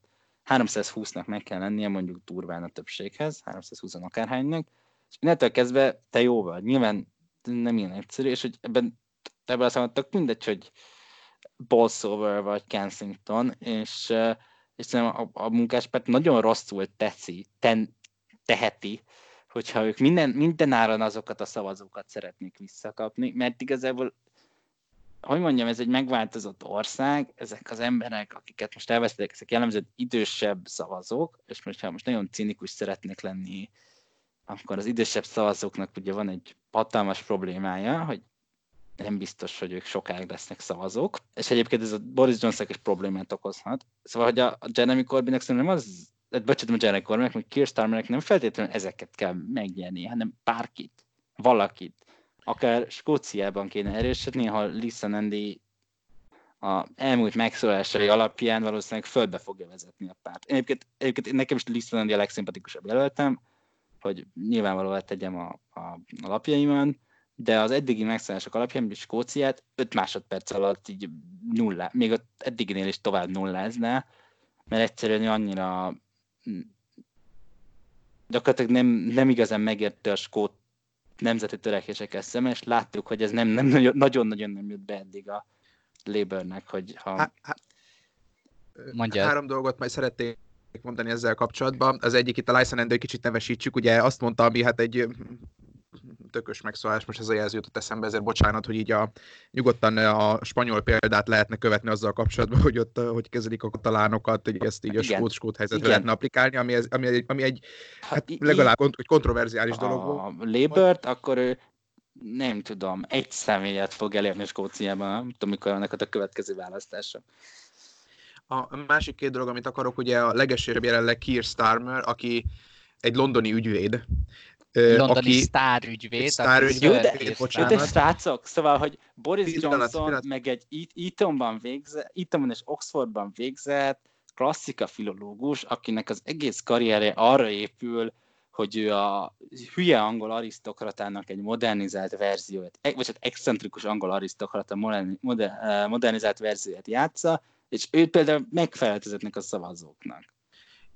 320-nak meg kell lennie mondjuk durván a többséghez, 320 akárhánynak, és innentől kezdve te jó vagy. Nyilván nem ilyen egyszerű, és hogy ebben ebből a számot tök mindegy, hogy Bolsover vagy Kensington, és, és szerintem a, a munkáspárt nagyon rosszul teszi, ten, teheti, hogyha ők minden, minden áron azokat a szavazókat szeretnék visszakapni, mert igazából hogy mondjam, ez egy megváltozott ország, ezek az emberek, akiket most elvesztettek, ezek jellemző idősebb szavazók, és most, ha most nagyon cinikus szeretnék lenni, akkor az idősebb szavazóknak ugye van egy hatalmas problémája, hogy nem biztos, hogy ők sokáig lesznek szavazók, és egyébként ez a Boris Johnson is problémát okozhat. Szóval, hogy a, a Jeremy Corbynnek szerintem az, bocsánat, a Jeremy Corbynnek, meg Keir Starmernek nem feltétlenül ezeket kell megnyerni, hanem bárkit, valakit. Akár Skóciában kéne erősödni, ha Lisa Nandy a elmúlt megszólásai alapján valószínűleg földbe fogja vezetni a párt. Egyébként, egyébként nekem is Lisa Nandy a legszimpatikusabb jelöltem, hogy nyilvánvalóan tegyem a, a, a lapjaimon, de az eddigi megszállások alapján Skóciát 5 másodperc alatt így nullá, még ott eddiginél is tovább nullázná, mert egyszerűen annyira gyakorlatilag nem, nem igazán megérte a skót nemzeti törekvésekkel szemben, és láttuk, hogy ez nem, nem nagyon-nagyon nem jött be eddig a Labournek, hogy ha... Há, há, Mondja. Három dolgot majd szeretnék mondani ezzel kapcsolatban. Az egyik itt a Lyson Ender kicsit nevesítsük, ugye azt mondta, ami hát egy tökös megszólás, most ez a jelző jutott eszembe, ezért bocsánat, hogy így a, nyugodtan a spanyol példát lehetne követni azzal kapcsolatban, (laughs) hogy ott hogy kezelik a katalánokat, hogy ezt így a skót-skót helyzetre Igen. lehetne applikálni, ami, ez, ami, egy, ami egy hát, hát legalább kont- egy kontroverziális a dolog volt. A Labour-t, akkor ő nem tudom, egy személyet fog elérni Skóciában, nem tudom, mikor ennek a következő választása. A másik két dolog, amit akarok, ugye a legesőbb jelenleg Keir Starmer, aki egy londoni ügyvéd, londoni aki sztárügyvéd. Sztárügyvéd, jó, de, bocsánat. de srácok, szóval, hogy Boris pillanat, Johnson pillanat. meg egy Etonban végzett, Etonban és Oxfordban végzett klasszika filológus, akinek az egész karrierje arra épül, hogy ő a hülye angol arisztokratának egy modernizált verziót, e- vagy hát excentrikus angol arisztokrata modernizált verziót játsza, és ő például megfeleltezetnek a szavazóknak.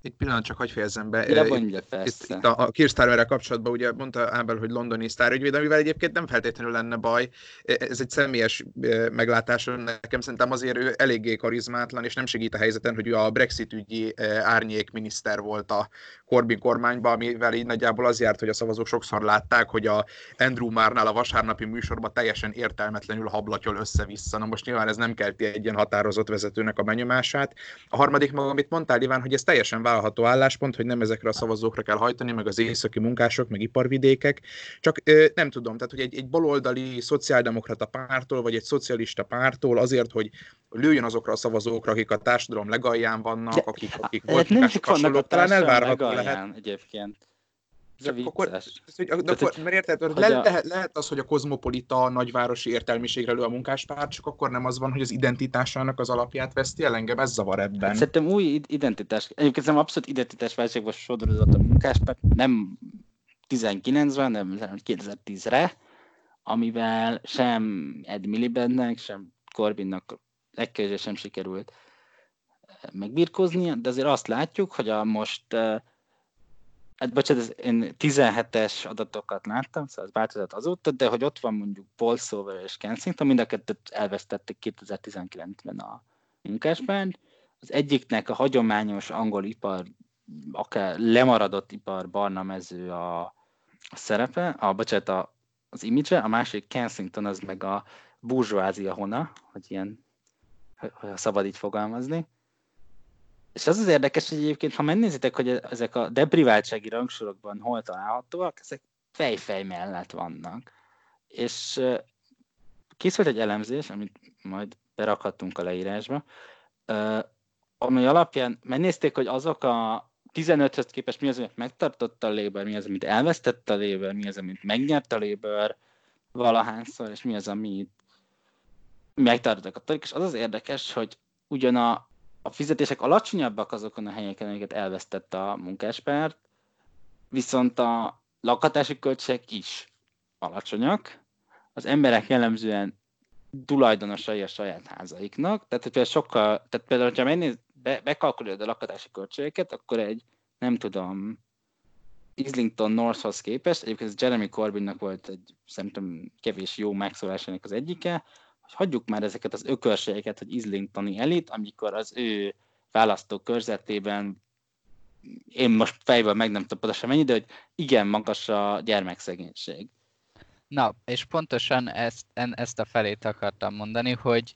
Egy pillanat csak hagyj fejezzem be. Ja, mondja, itt, itt a, a Kirstarmerrel kapcsolatban ugye mondta Ábel, hogy londoni sztárügyvéd, amivel egyébként nem feltétlenül lenne baj. Ez egy személyes meglátás, nekem szerintem azért ő eléggé karizmátlan, és nem segít a helyzeten, hogy ő a Brexit ügyi árnyék miniszter volt a Corbyn kormányban, amivel így nagyjából az járt, hogy a szavazók sokszor látták, hogy a Andrew Márnál a vasárnapi műsorban teljesen értelmetlenül hablatyol össze-vissza. Na most nyilván ez nem kelti egy ilyen határozott vezetőnek a benyomását. A harmadik maga, amit mondtál, Iván, hogy ez teljesen vállalható álláspont, hogy nem ezekre a szavazókra kell hajtani, meg az északi munkások, meg iparvidékek. Csak nem tudom, tehát hogy egy, egy baloldali szociáldemokrata pártól, vagy egy szocialista pártól azért, hogy lőjön azokra a szavazókra, akik a társadalom legalján vannak, akik, akik volt hasonlók, talán elvárható lehet. Egyébként. Csak akkor, hogy, de akkor, mert érted, hogy le, a... lehet, lehet az, hogy a kozmopolita nagyvárosi értelmiségre lő a munkáspárt, csak akkor nem az van, hogy az identitásának az alapját veszti el, engem ez zavar ebben. Hát szerintem új identitás, egyébként szerintem abszolút identitásválságba sodorozott a munkáspárt, nem 19-ben, nem 2010-re, amivel sem Ed Milibandnek, sem Corbynnak legkevésbé sem sikerült megbirkózni, de azért azt látjuk, hogy a most Hát bocsánat, én 17-es adatokat láttam, szóval ez változott azóta, de hogy ott van mondjuk Paul Sover és Kensington, mind a kettőt elvesztették 2019-ben a munkáspárt. Az egyiknek a hagyományos angol ipar, akár lemaradott ipar barna mező a, a szerepe, a, bocsánat, a, az image a másik Kensington az meg a burzsóázia hona, hogy ilyen, ha szabad így fogalmazni és az az érdekes, hogy egyébként, ha megnézitek, hogy ezek a depriváltsági rangsorokban hol találhatóak, ezek fejfej mellett vannak. És készült egy elemzés, amit majd berakhattunk a leírásba, ami alapján megnézték, hogy azok a 15-höz képest mi az, amit megtartotta a Labour, mi az, amit elvesztette a Labour, mi az, amit megnyert a Labour valahányszor, és mi az, amit megtartottak a torik, és az az érdekes, hogy ugyan a a fizetések alacsonyabbak azokon a helyeken, amiket elvesztett a munkáspárt, viszont a lakhatási költségek is alacsonyak. Az emberek jellemzően tulajdonosai a saját házaiknak, tehát például sokkal, tehát például, ha megnéz, be, bekalkulálod a lakhatási költségeket, akkor egy, nem tudom, Islington Northhoz képest, egyébként ez Jeremy Corbynnak volt egy szerintem kevés jó megszólásának az egyike, hogy hagyjuk már ezeket az ökörségeket, hogy Islingtoni elit, amikor az ő választó körzetében én most fejből meg nem tudom pontosan mennyi, de hogy igen magas a gyermekszegénység. Na, és pontosan ezt, ezt a felét akartam mondani, hogy,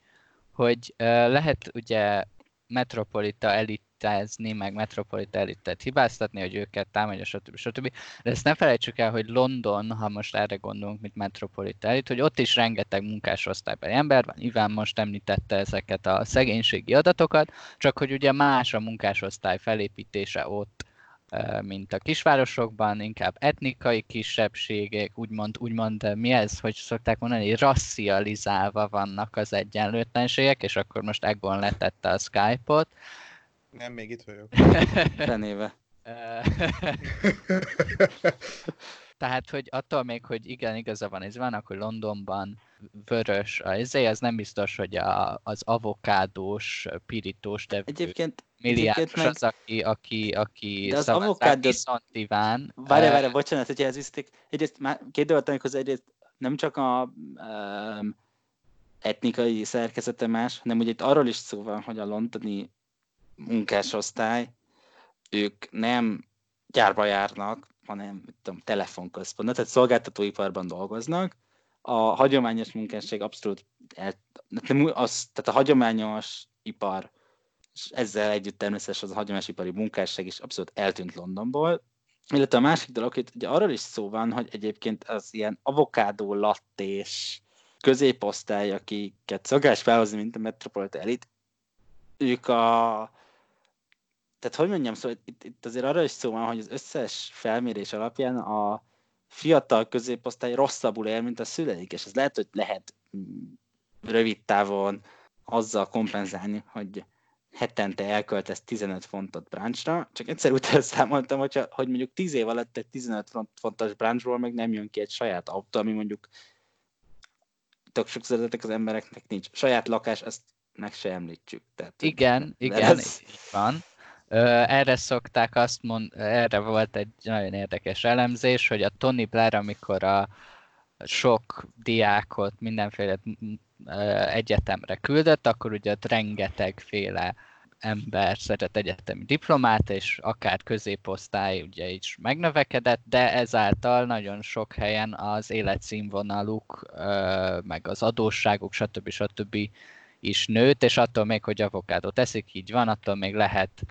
hogy lehet ugye metropolita elit kritérizázni, meg metropolita elitet hibáztatni, hogy őket támadja, stb. stb. De ezt ne felejtsük el, hogy London, ha most erre gondolunk, mint metropolita elit, hogy ott is rengeteg munkásosztálybeli ember van, Iván most említette ezeket a szegénységi adatokat, csak hogy ugye más a munkásosztály felépítése ott, mint a kisvárosokban, inkább etnikai kisebbségek, úgymond, úgymond mi ez, hogy szokták mondani, racializálva vannak az egyenlőtlenségek, és akkor most Egon letette a Skype-ot. Nem, még itt vagyok. Fenéve. Tehát, hogy attól még, hogy igen, igaza van, ez van, akkor Londonban vörös izé, az nem biztos, hogy a, az avokádós, pirítós, de egyébként, milliárdos meg... az, aki, aki, aki de az avokádó... viszont Iván. Várj, várj, bocsánat, hogyha ez viszték. Egyrészt már két dolgot hogy egyrészt nem csak a um, etnikai szerkezete más, hanem ugye itt arról is szó van, hogy a londoni munkásosztály, ők nem gyárba járnak, hanem tudom, telefonközpontban, tehát szolgáltatóiparban dolgoznak. A hagyományos munkásság abszolút, el, az, tehát a hagyományos ipar, és ezzel együtt természetesen az a hagyományos ipari munkásság is abszolút eltűnt Londonból, illetve a másik dolog, hogy ugye arról is szó van, hogy egyébként az ilyen avokádó lattés középosztály, akiket szokás felhozni, mint a Metropolitan Elite, ők a tehát hogy mondjam, szóval itt, itt azért arra is szó van, hogy az összes felmérés alapján a fiatal középosztály rosszabbul él, mint a szüleik, és ez lehet, hogy lehet mm, rövid távon azzal kompenzálni, hogy hetente elköltesz 15 fontot branchra, csak egyszer utána számoltam, hogyha, hogy mondjuk 10 év alatt egy 15 fontos branchról meg nem jön ki egy saját autó, ami mondjuk tök sokszor az embereknek nincs. Saját lakás, ezt meg se említsük. Tehát, igen, igen, ez... így van. Erre szokták azt mond, erre volt egy nagyon érdekes elemzés, hogy a Tony Blair, amikor a sok diákot mindenféle egyetemre küldött, akkor ugye ott rengetegféle ember szedett egyetemi diplomát, és akár középosztály ugye is megnövekedett, de ezáltal nagyon sok helyen az életszínvonaluk, meg az adósságuk, stb. stb. is nőtt, és attól még, hogy avokádot teszik, így van, attól még lehet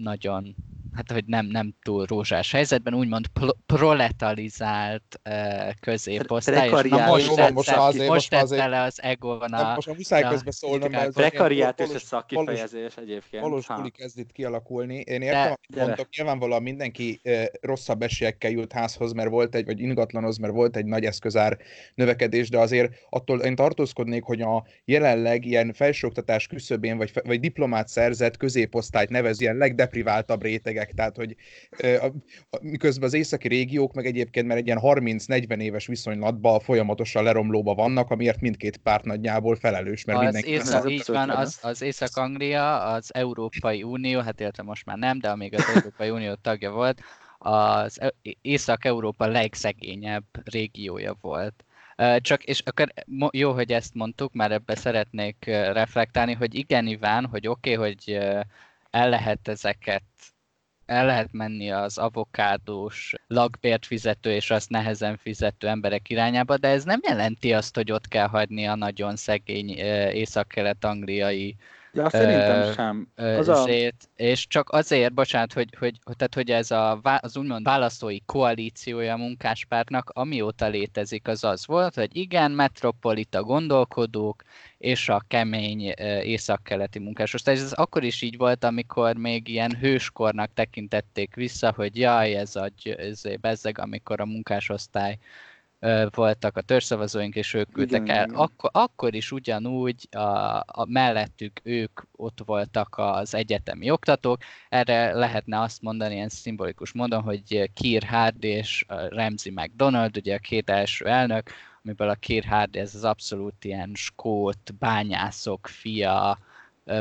nagyon, hát hogy nem, nem túl rózsás helyzetben, úgymond proletalizált uh, középosztály, és na most, tett, most, azért, most, most tette le az Egon a... Most a muszáj közben szólnom, mert Prekariát és a szakkifejezés egyébként. Valós buli kezd itt kialakulni. Én értem, de, amit mondok, nyilvánvalóan mindenki rosszabb esélyekkel jut házhoz, mert volt egy, vagy ingatlanoz, mert volt egy nagy eszközár növekedés, de azért attól én tartózkodnék, hogy a jelenleg ilyen felsőoktatás küszöbén, vagy, vagy diplomát szerzett középosztályt nevez ilyen legde legdepriváltabb rétegek, tehát hogy a, a, miközben az északi régiók meg egyébként mert egy ilyen 30-40 éves viszonylatban folyamatosan leromlóba vannak, amiért mindkét párt nagyjából felelős, mert az mindenki... Észak, így van, az, az Észak-Anglia, az Európai Unió, hát illetve most már nem, de amíg az Európai Unió tagja volt, az Észak-Európa legszegényebb régiója volt. Csak, és akkor jó, hogy ezt mondtuk, mert ebbe szeretnék reflektálni, hogy igen, Iván, hogy oké, okay, hogy el lehet ezeket el lehet menni az avokádós, lakbért fizető és azt nehezen fizető emberek irányába, de ez nem jelenti azt, hogy ott kell hagyni a nagyon szegény észak-kelet-angliai Ja, szerintem sem. Az a... És csak azért, bocsánat, hogy, hogy, tehát, hogy ez a, az úgymond választói koalíciója a munkáspártnak, amióta létezik, az az volt, hogy igen, metropolita gondolkodók, és a kemény északkeleti munkások. Tehát ez akkor is így volt, amikor még ilyen hőskornak tekintették vissza, hogy jaj, ez a ez bezzeg, amikor a munkásosztály voltak a törzszavazóink, és ők küldtek el. Igen. Akkor, akkor is ugyanúgy a, a mellettük ők ott voltak az egyetemi oktatók. Erre lehetne azt mondani ilyen szimbolikus módon, hogy Keir Hard és Ramsey McDonald, ugye a két első elnök, amiből a Keir Hard ez az abszolút ilyen skót, bányászok fia,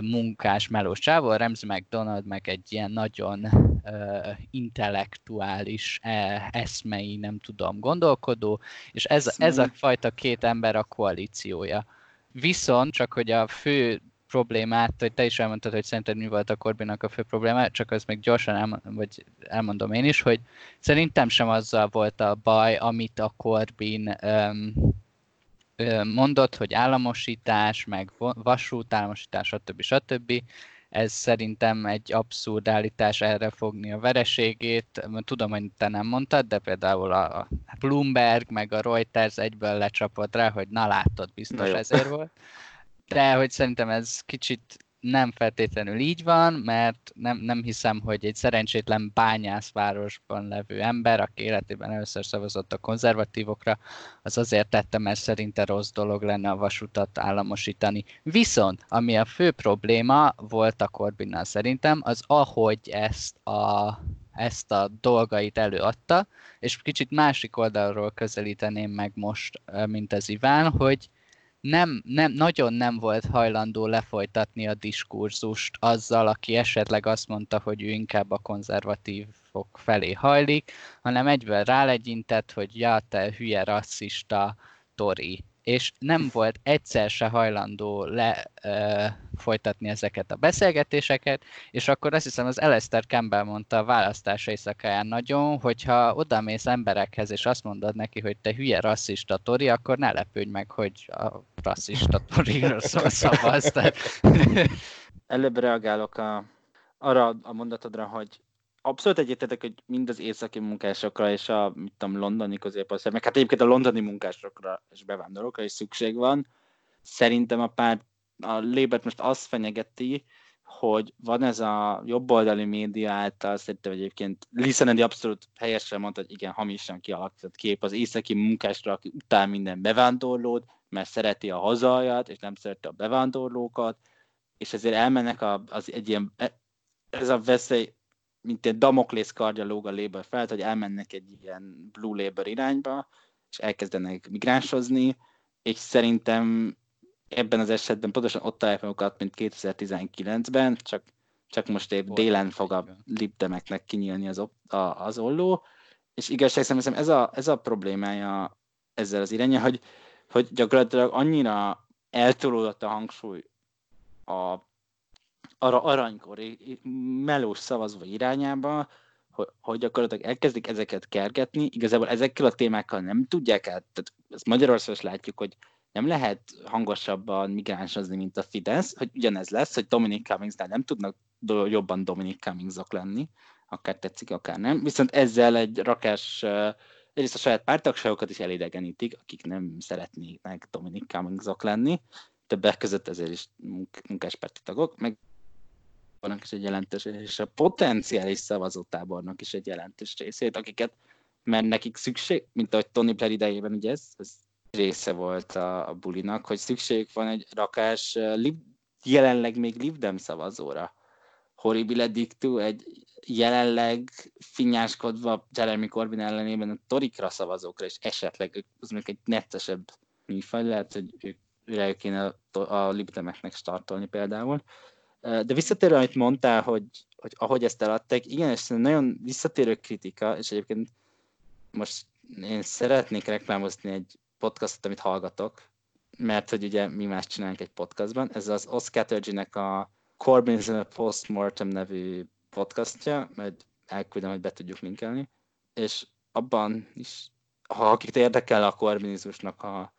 munkás, melós csávó, Ramsey McDonald meg egy ilyen nagyon uh, intellektuális, uh, eszmei, nem tudom, gondolkodó, és ez, ez a fajta két ember a koalíciója. Viszont, csak hogy a fő problémát, hogy te is elmondtad, hogy szerinted mi volt a Corbynak a fő probléma, csak az még gyorsan elmondom, vagy elmondom én is, hogy szerintem sem azzal volt a baj, amit a Corbyn um, mondott, hogy államosítás, meg vasút államosítás, stb. stb. ez szerintem egy abszurd állítás erre fogni a vereségét. Tudom, hogy te nem mondtad, de például a Bloomberg meg a Reuters egyből lecsapott rá, hogy na látod, biztos ezért volt. De hogy szerintem ez kicsit nem feltétlenül így van, mert nem, nem hiszem, hogy egy szerencsétlen bányászvárosban levő ember, aki életében először szavazott a konzervatívokra, az azért tette, mert szerinte rossz dolog lenne a vasutat államosítani. Viszont, ami a fő probléma volt a Corbinnal szerintem, az ahogy ezt a ezt a dolgait előadta, és kicsit másik oldalról közelíteném meg most, mint az Iván, hogy nem, nem, nagyon nem volt hajlandó lefolytatni a diskurzust azzal, aki esetleg azt mondta, hogy ő inkább a konzervatívok felé hajlik, hanem egyben rálegyintett, hogy ja, te hülye rasszista Tori és nem volt egyszer se hajlandó le ö, folytatni ezeket a beszélgetéseket, és akkor azt hiszem az Elester Campbell mondta a választás éjszakáján nagyon, hogyha odamész emberekhez, és azt mondod neki, hogy te hülye rasszista tori, akkor ne lepődj meg, hogy a rasszista toriról szól (laughs) szavaz. Előbb reagálok a, arra a mondatodra, hogy abszolút egyetértek, hogy mind az északi munkásokra és a mit tudom, londoni középosztály, meg hát egyébként a londoni munkásokra és bevándorlókra is szükség van. Szerintem a párt, a lébet most azt fenyegeti, hogy van ez a jobboldali média által, szerintem egyébként Lisanedi abszolút helyesen mondta, hogy igen, hamisan kialakított kép az északi munkásra, aki utál minden bevándorlót, mert szereti a hazajat, és nem szereti a bevándorlókat, és ezért elmennek a, az egy ilyen, e, ez a veszély, mint egy Damoklész kardja lóg a Labour felett, hogy elmennek egy ilyen Blue Labour irányba, és elkezdenek migránsozni, és szerintem ebben az esetben pontosan ott találják magukat, mint 2019-ben, csak, csak most épp délen fog a libdemeknek kinyílni az, a, az olló, és igazság szerint ez a, ez a problémája ezzel az irányja, hogy, hogy gyakorlatilag annyira eltolódott a hangsúly a arra aranykor, melós szavazó irányába, hogy, hogy gyakorlatilag elkezdik ezeket kergetni, igazából ezekkel a témákkal nem tudják át, tehát ezt Magyarországon is látjuk, hogy nem lehet hangosabban migránsozni, mint a Fidesz, hogy ugyanez lesz, hogy Dominic Cummingsnál nem tudnak do- jobban Dominic Cummingsok lenni, akár tetszik, akár nem, viszont ezzel egy rakás, egyrészt a saját pártagságokat is elidegenítik, akik nem szeretnének Dominic Cummingsok lenni, többek között ezért is munkáspárti tagok, meg tábornak is egy jelentős, és a potenciális szavazótábornak is egy jelentős részét, akiket, mert nekik szükség, mint ahogy Tony Blair idejében, ugye ez, ez része volt a, a bulinak, hogy szükség van egy rakás lib, jelenleg még Libdem szavazóra. Horribile Dictu egy jelenleg finnyáskodva Jeremy Corbyn ellenében a Torikra szavazókra, és esetleg az még egy neccesebb műfaj, lehet, hogy ők, ők kéne a, a libdemeknek startolni például. De visszatérve, amit mondtál, hogy, hogy ahogy ezt eladták, igen, és nagyon visszatérő kritika, és egyébként most én szeretnék reklámozni egy podcastot, amit hallgatok, mert hogy ugye mi más csinálunk egy podcastban. Ez az Oscar nek a Corbyn's a Postmortem nevű podcastja, mert elküldöm, hogy be tudjuk linkelni, és abban is, ha akit érdekel a korbinizmusnak a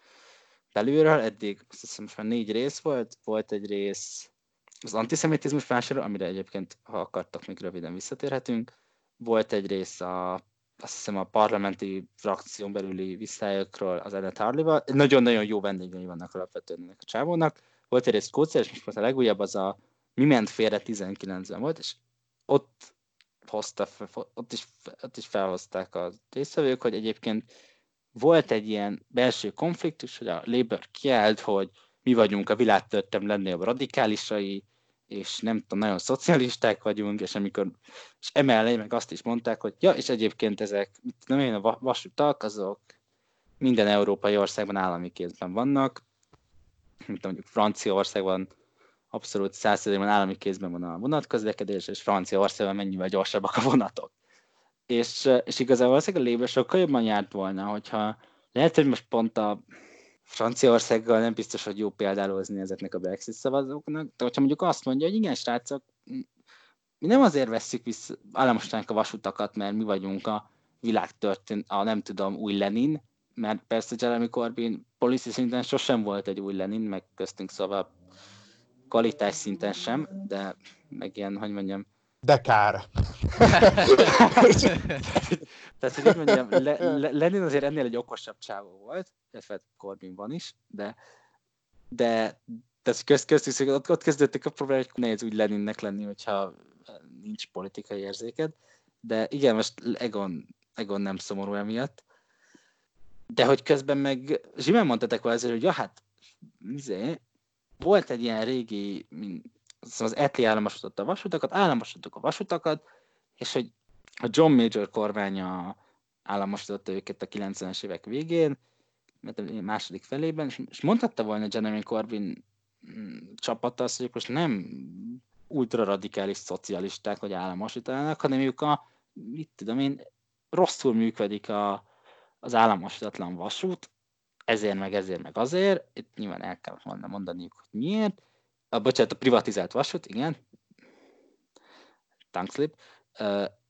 belülről, eddig azt hiszem most már négy rész volt, volt egy rész az antiszemitizmus felsőről, amire egyébként, ha akartak, még röviden visszatérhetünk. Volt egy rész a, azt hiszem a parlamenti frakción belüli visszajökről az Ellen harley Nagyon-nagyon jó vendégei vannak alapvetően ennek a csávónak. Volt egy rész Skócia, és most a legújabb az a Mi ment félre 19-ben volt, és ott hozta, ott is, ott is felhozták a résztvevők, hogy egyébként volt egy ilyen belső konfliktus, hogy a Labour kiállt, hogy mi vagyunk a világtörtem legnagyobb radikálisai, és nem tudom, nagyon szocialisták vagyunk, és amikor, és emellé meg azt is mondták, hogy ja, és egyébként ezek, nem én a vasutak, azok minden európai országban állami kézben vannak, mint mondjuk Franciaországban abszolút százszerzékben állami kézben van a vonatközlekedés, és Franciaországban mennyivel gyorsabbak a vonatok. És, és igazából valószínűleg a Labour sokkal jobban járt volna, hogyha lehet, hogy most pont a Franciaországgal nem biztos, hogy jó példálózni ezeknek a Brexit szavazóknak, de hogyha mondjuk azt mondja, hogy igen, srácok, mi nem azért vesszük vissza államostának a vasutakat, mert mi vagyunk a világ történt, a nem tudom, új Lenin, mert persze Jeremy Corbyn policy szinten sosem volt egy új Lenin, meg köztünk szóval kvalitás szinten sem, de meg ilyen, hogy mondjam, de kár. (laughs) Tehát, hogy így mondjam, Le, Le, Lenin azért ennél egy okosabb csávó volt, illetve Corbyn van is, de de tehát közt, köztük, ott, ott kezdődtek a problémák, hogy nehéz úgy Leninnek lenni, hogyha nincs politikai érzéked. De igen, most Egon, Egon nem szomorú emiatt. De hogy közben meg zsimán mondtatok azért, hogy ja, hát izé, volt egy ilyen régi, szóval az Etli államosította a vasutakat, államosítottuk a vasutakat, és hogy a John Major kormánya államosította őket a 90-es évek végén, mert a második felében, és mondhatta volna Jeremy Corbyn mm, csapata azt, hogy most nem ultra radikális szocialisták vagy államosítanának, hanem ők a, mit tudom én, rosszul működik a, az államosítatlan vasút, ezért meg ezért meg azért, itt nyilván el kell volna mondaniuk, hogy miért, a, bocsánat, a privatizált vasút, igen, tankslip,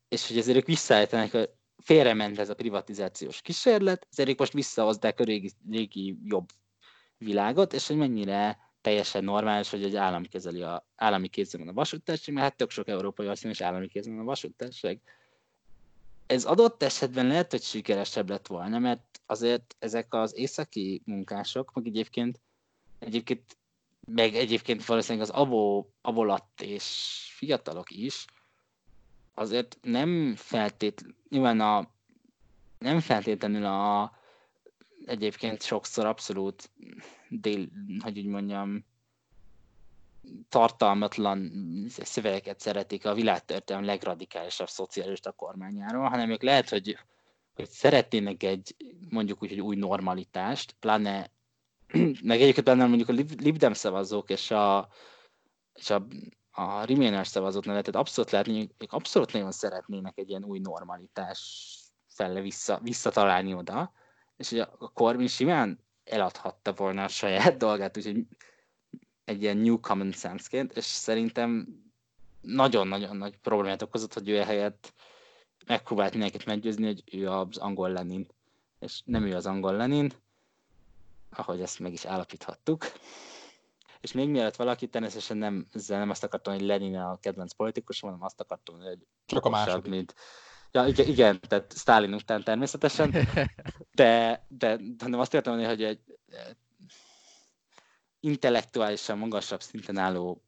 és hogy ezért ők visszaállítanak, hogy félrement ez a privatizációs kísérlet, ezért ők most visszahozdák a régi, régi jobb világot, és hogy mennyire teljesen normális, hogy egy állam kezeli a, állami kézben a vasúttársaság, mert hát tök sok európai országban is állami kézben a vasúttársaság. Ez adott esetben lehet, hogy sikeresebb lett volna, mert azért ezek az északi munkások, meg egyébként, egyébként meg egyébként valószínűleg az abó, abolatt és fiatalok is, azért nem feltétlenül, nyilván a, nem feltétlenül a, egyébként sokszor abszolút dél, hogy úgy mondjam, tartalmatlan szövegeket szeretik a világtörténelem legradikálisabb szocialista kormányáról, hanem ők lehet, hogy, hogy szeretnének egy mondjuk úgy, hogy új normalitást, pláne (clears throat) meg egyébként benne mondjuk a Libdem szavazók és a, és a, a Remainer szavazók nevet, tehát abszolút látni, ők abszolút nagyon szeretnének egy ilyen új normalitás fele vissza, visszatalálni oda, és hogy a, a Corbyn simán eladhatta volna a saját (laughs) dolgát, úgyhogy egy ilyen new common sense-ként, és szerintem nagyon-nagyon nagy problémát okozott, hogy ő helyett megpróbált mindenkit meggyőzni, hogy ő az angol Lenin. És nem ő az angol Lenin, ahogy ezt meg is állapíthattuk. És még mielőtt valaki, természetesen nem, nem azt akartam, hogy Lenin a kedvenc politikus, hanem azt akartam, hogy Csak a második. Mint, Ja, igen, igen, tehát Stalin után természetesen, (laughs) de, de, de azt értem hogy egy intellektuálisan magasabb szinten álló,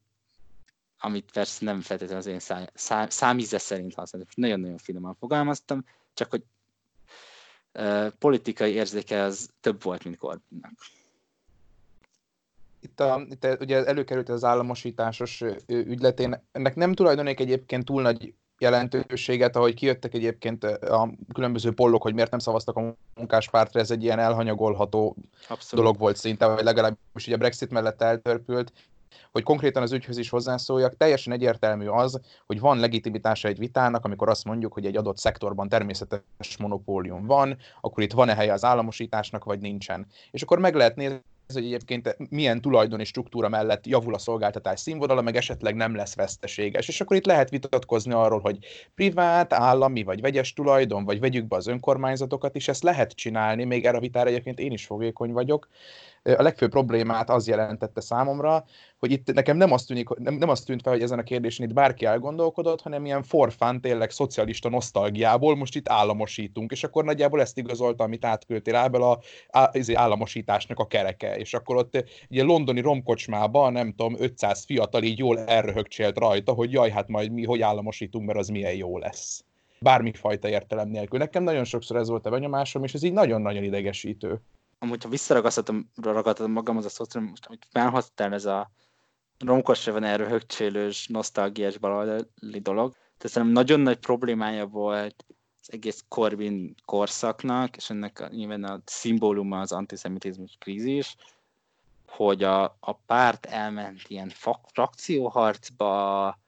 amit persze nem feltétlenül az én szá, szá, számíze szerint használom, nagyon-nagyon finoman fogalmaztam, csak hogy politikai érzéke az több volt, mint Corbynnak. Itt, a, itt ugye előkerült az államosításos ügyletén, ennek nem tulajdonék egyébként túl nagy jelentőséget, ahogy kijöttek egyébként a különböző pollok, hogy miért nem szavaztak a munkáspártra, ez egy ilyen elhanyagolható Abszolút. dolog volt szinte, vagy legalábbis ugye Brexit mellett eltörpült, hogy konkrétan az ügyhöz is hozzászóljak, teljesen egyértelmű az, hogy van legitimitása egy vitának, amikor azt mondjuk, hogy egy adott szektorban természetes monopólium van, akkor itt van-e helye az államosításnak, vagy nincsen. És akkor meg lehet nézni, hogy egyébként milyen tulajdoni struktúra mellett javul a szolgáltatás színvonala, meg esetleg nem lesz veszteséges. És akkor itt lehet vitatkozni arról, hogy privát, állami vagy vegyes tulajdon, vagy vegyük be az önkormányzatokat is, ezt lehet csinálni, még erre a vitára egyébként én is fogékony vagyok, a legfőbb problémát az jelentette számomra, hogy itt nekem nem azt, tűnik, nem, nem azt tűnt fel, hogy ezen a kérdésen itt bárki elgondolkodott, hanem ilyen forfán tényleg szocialista nosztalgiából most itt államosítunk, és akkor nagyjából ezt igazolta, amit átküldtél Ábel a, a, izé, államosításnak a kereke, és akkor ott egy londoni romkocsmában, nem tudom, 500 fiatal így jól elröhögcsélt rajta, hogy jaj, hát majd mi hogy államosítunk, mert az milyen jó lesz. Bármifajta értelem nélkül. Nekem nagyon sokszor ez volt a benyomásom, és ez így nagyon-nagyon idegesítő amúgy ha visszaragadhatom magam az a szót, most amit felhasználtál, ez a romkos van erről högcsélős, nosztalgiás baloldali dolog. Tehát szerintem nagyon nagy problémája volt az egész Corbyn korszaknak, és ennek a, nyilván a szimbóluma az antiszemitizmus krízis, hogy a, a párt elment ilyen frakcióharcba,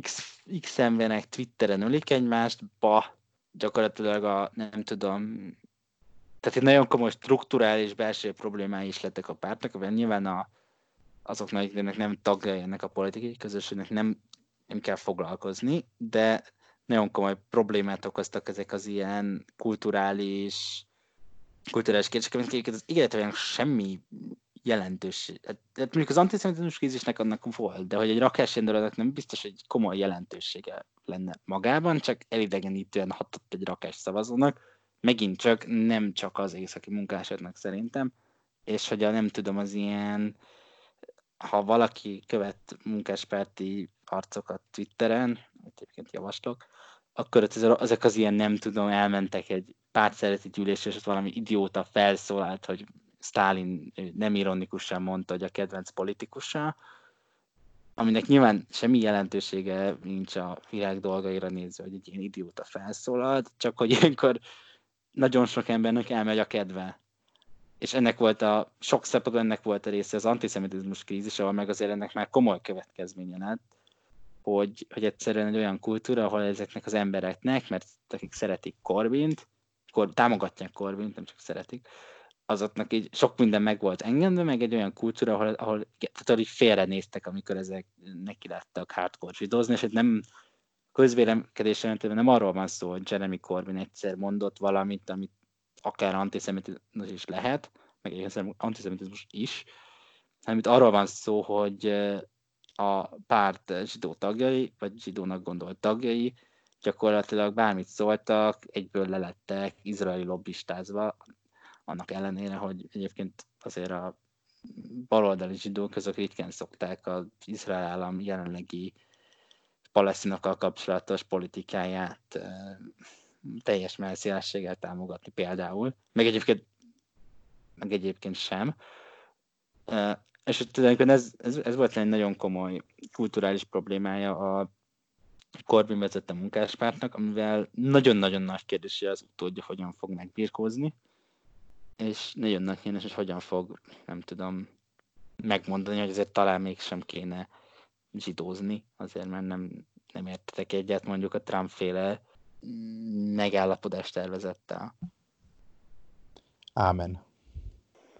X, X emberek Twitteren ölik egymást, ba, gyakorlatilag a, nem tudom, tehát egy nagyon komoly strukturális belső problémái is lettek a pártnak, mert nyilván a, azoknak, akiknek nem tagja ennek a politikai közösségnek nem, nem kell foglalkozni, de nagyon komoly problémát okoztak ezek az ilyen kulturális kulturális kérdések, amiket az ígéretben semmi jelentős. Hát, hát mondjuk az antiszemitizmus krízisnek annak volt, de hogy egy rakásrendőrnek nem biztos, hogy komoly jelentősége lenne magában, csak elidegenítően hatott egy rakás szavazónak. Megint csak nem csak az északi munkásoknak szerintem, és hogy a nem tudom, az ilyen, ha valaki követ munkáspárti arcokat Twitteren, egyébként javaslok, akkor ezek az ilyen nem tudom, elmentek egy pártszereti gyűlésre, és ott valami idióta felszólalt, hogy Stalin nem ironikusan mondta, hogy a kedvenc politikusa, aminek nyilván semmi jelentősége nincs a világ dolgaira nézve, hogy egy ilyen idióta felszólalt, csak hogy ilyenkor nagyon sok embernek elmegy a kedve. És ennek volt a, sok szempontból ennek volt a része az antiszemitizmus krízis, ahol meg azért ennek már komoly következménye lett, hogy, hogy egyszerűen egy olyan kultúra, ahol ezeknek az embereknek, mert akik szeretik Corbint, kor, támogatják Corbint, nem csak szeretik, azoknak így sok minden meg volt engedve, meg egy olyan kultúra, ahol, ahol tehát így félrenéztek, amikor ezek neki lettek hardcore zsidózni, és nem közvélemkedés jelentően nem arról van szó, hogy Jeremy Corbyn egyszer mondott valamit, amit akár antiszemitizmus is lehet, meg egyébként antiszemitizmus is, hanem itt arról van szó, hogy a párt zsidó tagjai, vagy zsidónak gondolt tagjai gyakorlatilag bármit szóltak, egyből lelettek izraeli lobbistázva, annak ellenére, hogy egyébként azért a baloldali zsidók azok ritkán szokták az Izrael állam jelenlegi palesztinokkal kapcsolatos politikáját teljes messzélességgel támogatni például, meg egyébként, meg egyébként sem. És tulajdonképpen ez, ez, ez volt egy nagyon komoly kulturális problémája a Corbyn vezette munkáspártnak, amivel nagyon-nagyon nagy kérdés, hogy az utódja hogyan fog megbírkózni, és nagyon nagy kérdés, hogy hogyan fog, nem tudom, megmondani, hogy azért talán mégsem kéne zsidózni, azért mert nem, nem értetek egyet mondjuk a Trump féle megállapodás tervezettel. Ámen.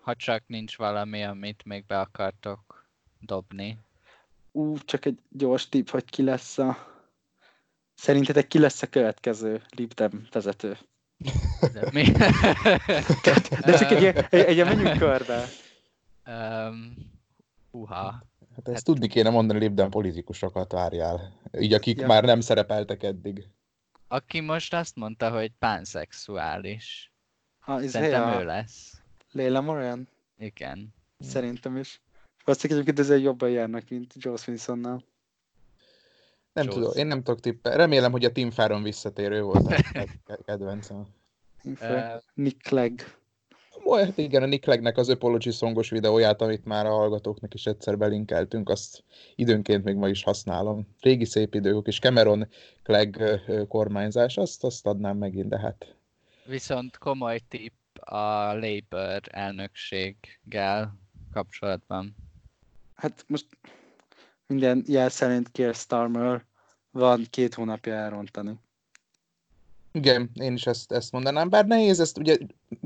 Ha csak nincs valami, amit még be akartok dobni. Ú, csak egy gyors tipp, hogy ki lesz a... Szerintetek ki lesz a következő Libdem vezető? De, mi? (laughs) De csak egy, egy, egy, egy menjünk körbe. Um, uha. Hát ezt hát... tudni kéne mondani, Libden politikusokat várjál. Így akik ja. már nem szerepeltek eddig. Aki most azt mondta, hogy pánszexuális. Ha, ez Szerintem a... ő lesz. Léla Moran? Igen. Szerintem is. Azt egyébként ezzel jobban járnak, mint Joe Swinsonnal. Nem Jones. tudom, én nem tudok tippelni. Remélem, hogy a Tim Farron visszatérő volt a (laughs) kedvencem. Nick Clegg. Hát igen, a Nick Cleggnek az Apology szongos videóját, amit már a hallgatóknak is egyszer belinkeltünk, azt időnként még ma is használom. Régi szép idők, és Cameron Clegg kormányzás, azt, azt adnám megint, de hát... Viszont komoly tipp a Labour elnökséggel kapcsolatban. Hát most minden jel szerint Keir Starmer van két hónapja elrontani. Igen, én is ezt, ezt mondanám, bár nehéz, ezt ugye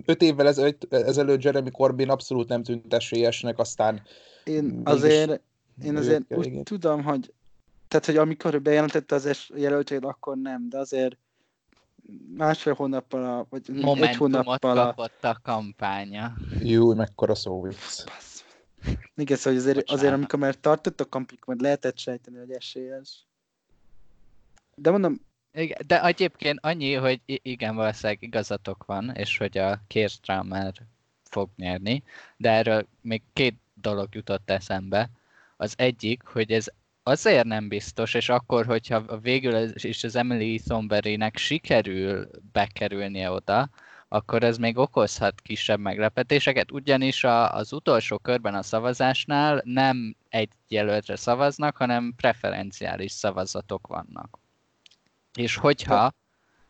öt évvel ezelőtt, ezelőtt Jeremy Corbyn abszolút nem tűnt esélyesnek, aztán... Én azért, én azért úgy igen. tudom, hogy tehát, hogy amikor bejelentette az es jelöltségét, akkor nem, de azért másfél hónappal, a, vagy Momentumot egy hónappal a... kapott a kampánya. Jó, mekkora szó vicc. Igen, szóval azért, azért amikor már tartott a kampik, majd lehetett sejteni, hogy esélyes. De mondom... Igen, de egyébként annyi, hogy igen, valószínűleg igazatok van, és hogy a már fog nyerni, de erről még két dolog jutott eszembe. Az egyik, hogy ez azért nem biztos, és akkor, hogyha végül is az Emily Thornberry-nek sikerül bekerülnie oda, akkor ez még okozhat kisebb meglepetéseket, ugyanis a, az utolsó körben a szavazásnál nem egy jelöltre szavaznak, hanem preferenciális szavazatok vannak. És hogyha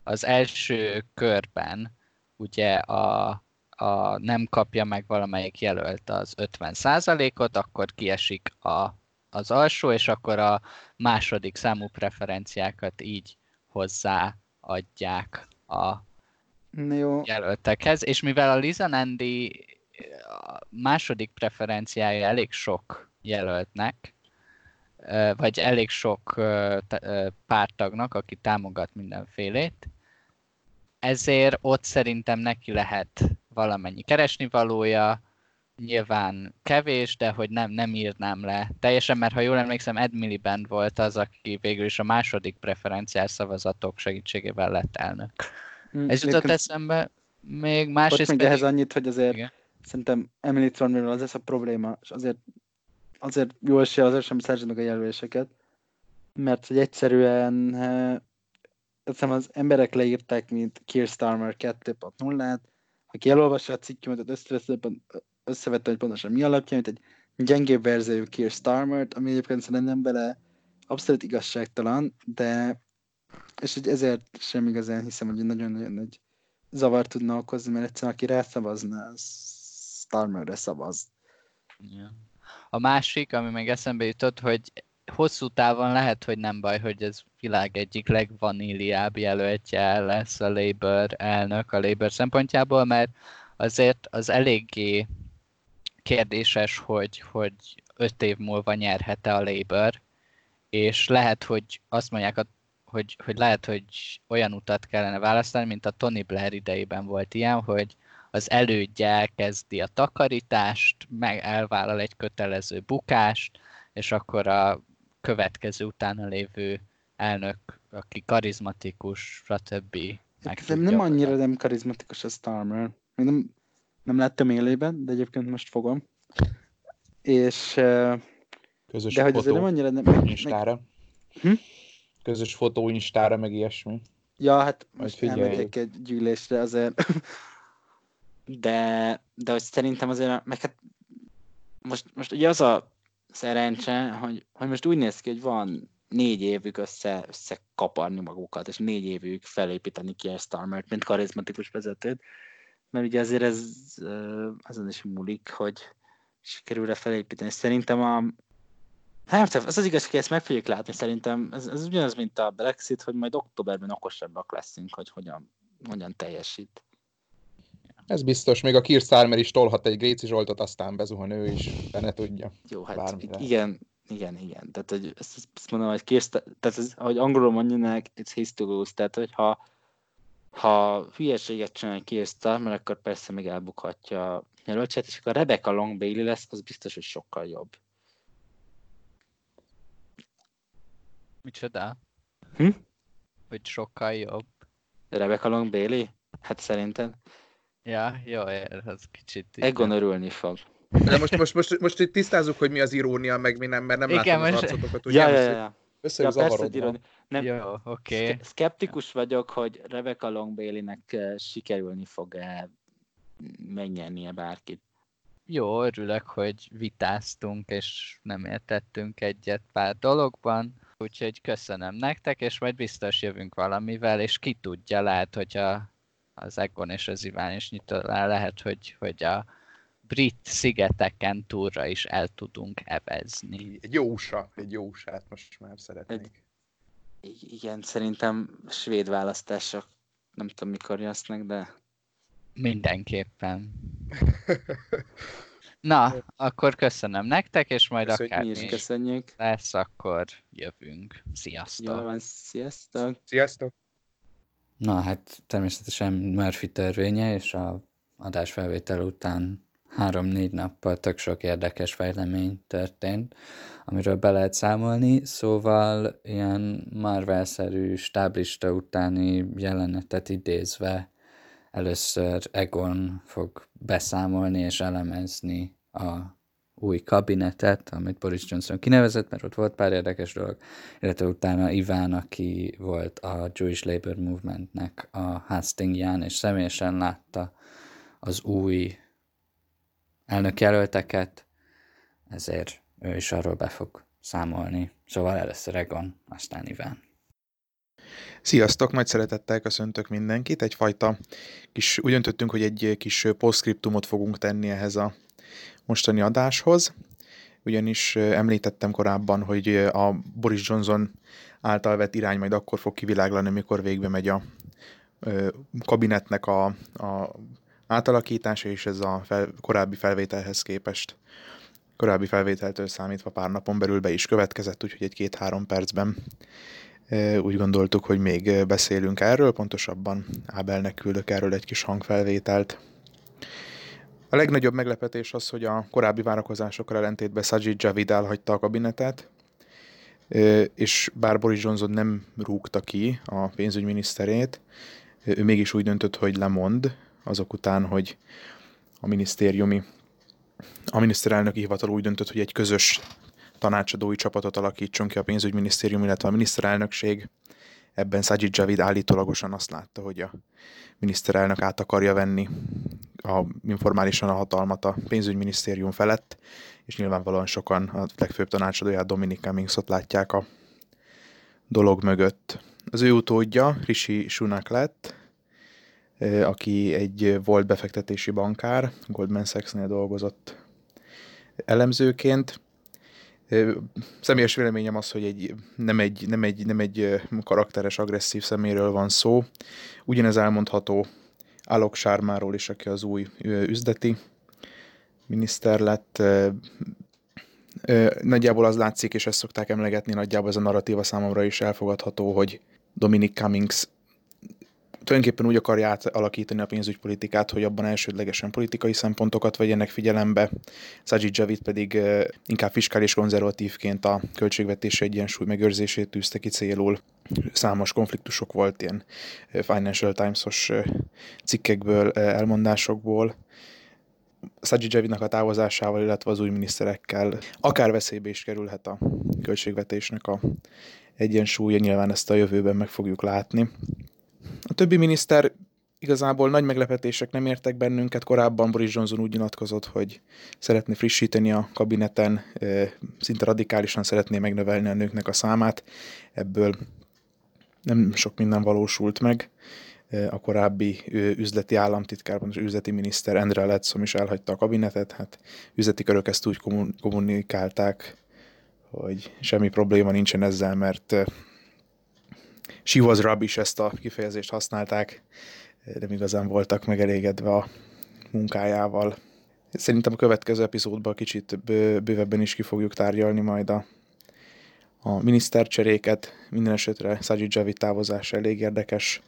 az első körben ugye a, a nem kapja meg valamelyik jelölt az 50%-ot, akkor kiesik a, az alsó, és akkor a második számú preferenciákat így hozzáadják a jó. jelöltekhez, és mivel a Liza Nandi a második preferenciája elég sok jelöltnek, vagy elég sok pártagnak, aki támogat mindenfélét, ezért ott szerintem neki lehet valamennyi keresni valója, nyilván kevés, de hogy nem, nem írnám le teljesen, mert ha jól emlékszem, Ed Miliband volt az, aki végül is a második preferenciás szavazatok segítségével lett elnök. Mm, Ez jutott eszembe, még másrészt... még ehhez annyit, hogy azért igen. szerintem Emily Thornberry az ez a probléma, és azért, azért jó esélye azért sem szerzed meg a jelöléseket, mert hogy egyszerűen hiszem az emberek leírták, mint Keir Starmer 2.0-át, aki elolvassa a cikkemet, összevette, hogy pontosan mi alapján, mint egy gyengébb verziójú Keir Starmer-t, ami egyébként szerintem bele abszolút igazságtalan, de és hogy ezért sem igazán hiszem, hogy nagyon-nagyon nagy zavar tudna okozni, mert egyszerűen aki rászavazna, az Starmerre szavaz. Ja. A másik, ami még eszembe jutott, hogy hosszú távon lehet, hogy nem baj, hogy ez világ egyik legvaníliább jelöltje lesz a Labour elnök a Labour szempontjából, mert azért az eléggé kérdéses, hogy, hogy öt év múlva nyerhet-e a Labour, és lehet, hogy azt mondják, hogy, hogy lehet, hogy olyan utat kellene választani, mint a Tony Blair idejében volt ilyen, hogy az elődje elkezdi a takarítást, meg elvállal egy kötelező bukást, és akkor a következő utána lévő elnök, aki karizmatikus, stb. Nem, nem annyira nem karizmatikus a Starmer. Még nem, nem láttam élében, de egyébként most fogom. És... Közös de hogy fotó nem annyira nem... Meg, Instára. Hm? Közös fotó Instára, meg ilyesmi. Ja, hát most elmegyek egy gyűlésre azért. (laughs) De, de hogy szerintem azért, meg hát most, most ugye az a szerencse, hogy, hogy most úgy néz ki, hogy van négy évük össze, összekaparni magukat, és négy évük felépíteni ki ezt Starmert, mint karizmatikus vezetőt, mert ugye azért ez azon is múlik, hogy sikerül-e felépíteni. Szerintem a Hát az az igaz, hogy ezt meg fogjuk látni, szerintem ez, ez ugyanaz, mint a Brexit, hogy majd októberben okosabbak leszünk, hogy hogyan, hogyan teljesít. Ez biztos, még a Kier Starmer is tolhat egy Gréci Zsoltot, aztán bezuhan ő is, de ne tudja. Jó, hát Bármire. igen, igen, igen. Tehát, hogy ezt, ezt mondom, hogy Kier, tehát ez, ahogy angolul mondjanak, it's his to lose. Tehát, hogy ha, ha hülyeséget csinál Kier Starmer, akkor persze még elbukhatja a jelöltset, és akkor a Rebecca Long Bailey lesz, az biztos, hogy sokkal jobb. Micsoda? Hm? Hogy sokkal jobb. Rebecca Long Bailey? Hát szerintem. Ja, jó, ez kicsit... Egon örülni fog. De most, most, most, most itt tisztázzuk, hogy mi az irónia, meg mi nem, mert nem Igen, látom most... az arcotokat. Ugye? Ja, ja, ja. ja. Össze ja, persze, nem, Jó, oké. Okay. Skeptikus vagyok, hogy Rebecca Long Bailey-nek eh, sikerülni fog-e megnyernie bárkit. Jó, örülök, hogy vitáztunk, és nem értettünk egyet pár dologban, úgyhogy köszönöm nektek, és majd biztos jövünk valamivel, és ki tudja, lehet, hogyha az Egon és az Iván is nyitó lehet, hogy, hogy a brit szigeteken túlra is el tudunk evezni. Egy jó USA, egy jó USA-t most már szeretnék. Egy, igen, szerintem svéd választások, nem tudom mikor jasznak, de... Mindenképpen. Na, akkor köszönöm nektek, és majd Köszönjük, akár mi is köszönjük. lesz, akkor jövünk. Sziasztok! Jó van, sziasztok! Sziasztok! Na hát természetesen Murphy törvénye, és a adásfelvétel után három-négy nappal tök sok érdekes fejlemény történt, amiről be lehet számolni, szóval ilyen Marvel-szerű stáblista utáni jelenetet idézve először Egon fog beszámolni és elemezni a új kabinetet, amit Boris Johnson kinevezett, mert ott volt pár érdekes dolog, illetve utána Iván, aki volt a Jewish Labour Movementnek a Hastingján, és személyesen látta az új elnökjelölteket, ezért ő is arról be fog számolni. Szóval először Egon, aztán Iván. Sziasztok, nagy szeretettel köszöntök mindenkit. Egyfajta kis, úgy döntöttünk, hogy egy kis posztscriptumot fogunk tenni ehhez a mostani adáshoz, ugyanis említettem korábban, hogy a Boris Johnson által vett irány majd akkor fog kiviláglani, amikor végbe megy a kabinetnek a, a átalakítása, és ez a fel, korábbi felvételhez képest korábbi felvételtől számítva pár napon belül be is következett, úgyhogy egy-két-három percben úgy gondoltuk, hogy még beszélünk erről, pontosabban Ábelnek küldök erről egy kis hangfelvételt. A legnagyobb meglepetés az, hogy a korábbi várakozásokkal ellentétben Sajid Javid elhagyta a kabinetet, és bár Boris Johnson nem rúgta ki a pénzügyminiszterét, ő mégis úgy döntött, hogy lemond azok után, hogy a minisztériumi, a miniszterelnöki hivatal úgy döntött, hogy egy közös tanácsadói csapatot alakítson ki a pénzügyminisztérium, illetve a miniszterelnökség. Ebben Sajid Javid állítólagosan azt látta, hogy a miniszterelnök át akarja venni a, informálisan a hatalmat a pénzügyminisztérium felett, és nyilvánvalóan sokan a legfőbb tanácsadóját Dominic Cummingsot látják a dolog mögött. Az ő utódja Rishi Sunak lett, aki egy volt befektetési bankár, Goldman Sachs-nél dolgozott elemzőként. Személyes véleményem az, hogy egy, nem, egy, nem, egy, nem egy karakteres, agresszív szeméről van szó. Ugyanez elmondható Alok Sármáról is, aki az új üzleti miniszter lett. Nagyjából az látszik, és ezt szokták emlegetni, nagyjából ez a narratíva számomra is elfogadható, hogy Dominic Cummings tulajdonképpen úgy akarja átalakítani a pénzügypolitikát, hogy abban elsődlegesen politikai szempontokat vegyenek figyelembe, Sajid Javid pedig inkább fiskális konzervatívként a költségvetési egyensúly megőrzését tűzte ki célul. Számos konfliktusok volt ilyen Financial Times-os cikkekből, elmondásokból. Sajid Javidnak a távozásával, illetve az új miniszterekkel akár veszélybe is kerülhet a költségvetésnek a egyensúlya, nyilván ezt a jövőben meg fogjuk látni. A többi miniszter igazából nagy meglepetések nem értek bennünket. Korábban Boris Johnson úgy nyilatkozott, hogy szeretné frissíteni a kabineten, szinte radikálisan szeretné megnövelni a nőknek a számát. Ebből nem sok minden valósult meg. A korábbi üzleti államtitkárban, és üzleti miniszter Andrea Letszom is elhagyta a kabinetet. Hát üzleti körök ezt úgy kommunikálták, hogy semmi probléma nincsen ezzel, mert she was rubbish, ezt a kifejezést használták, nem igazán voltak megelégedve a munkájával. Szerintem a következő epizódban kicsit bővebben is ki fogjuk tárgyalni majd a, a minisztercseréket. Minden esetre Sajid Javid távozása elég érdekes,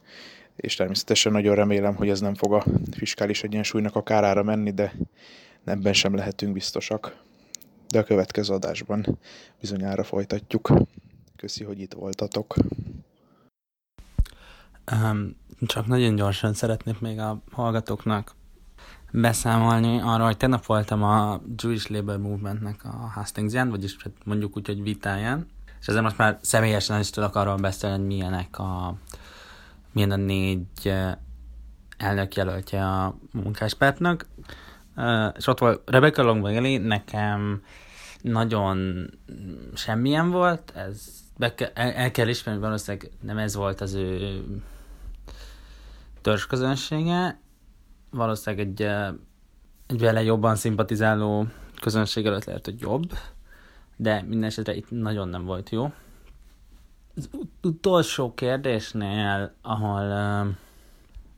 és természetesen nagyon remélem, hogy ez nem fog a fiskális egyensúlynak a kárára menni, de ebben sem lehetünk biztosak. De a következő adásban bizonyára folytatjuk. Köszi, hogy itt voltatok. Um, csak nagyon gyorsan szeretnék még a hallgatóknak beszámolni arról, hogy tegnap voltam a Jewish Labor Movementnek a Hastingsján, vagyis hát mondjuk úgy, hogy vitáján, és ezzel most már személyesen is tudok arról beszélni, hogy milyenek a, milyen a négy eh, elnök jelöltje a munkáspártnak. Uh, és ott volt Rebecca Longbailey, nekem nagyon semmilyen volt, ez be el, el kell ismerni, valószínűleg nem ez volt az ő törzsközönsége, valószínűleg egy, egy vele jobban szimpatizáló közönség előtt lehet, hogy jobb, de minden esetre itt nagyon nem volt jó. Az utolsó kérdésnél, ahol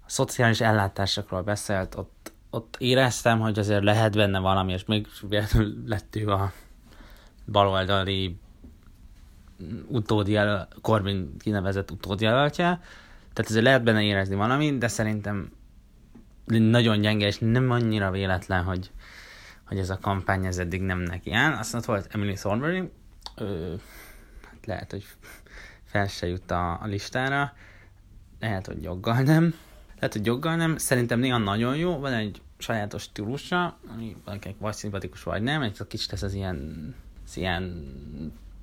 a szociális ellátásokról beszélt, ott, ott éreztem, hogy azért lehet benne valami, és még véletlenül lett ő a baloldali utódjelöl, Corbyn kinevezett utódjelöltje, tehát ezért lehet benne érezni valamit, de szerintem nagyon gyenge, és nem annyira véletlen, hogy, hogy ez a kampány ez eddig nem neki áll. Aztán ott volt Emily Thornberry, ő, hát lehet, hogy fel se jut a, a listára, lehet, hogy joggal nem. Lehet, hogy joggal nem. Szerintem néha nagyon jó, van egy sajátos stílusa, ami valakinek vagy szimpatikus, vagy nem, egy kicsit ez az ilyen, az ilyen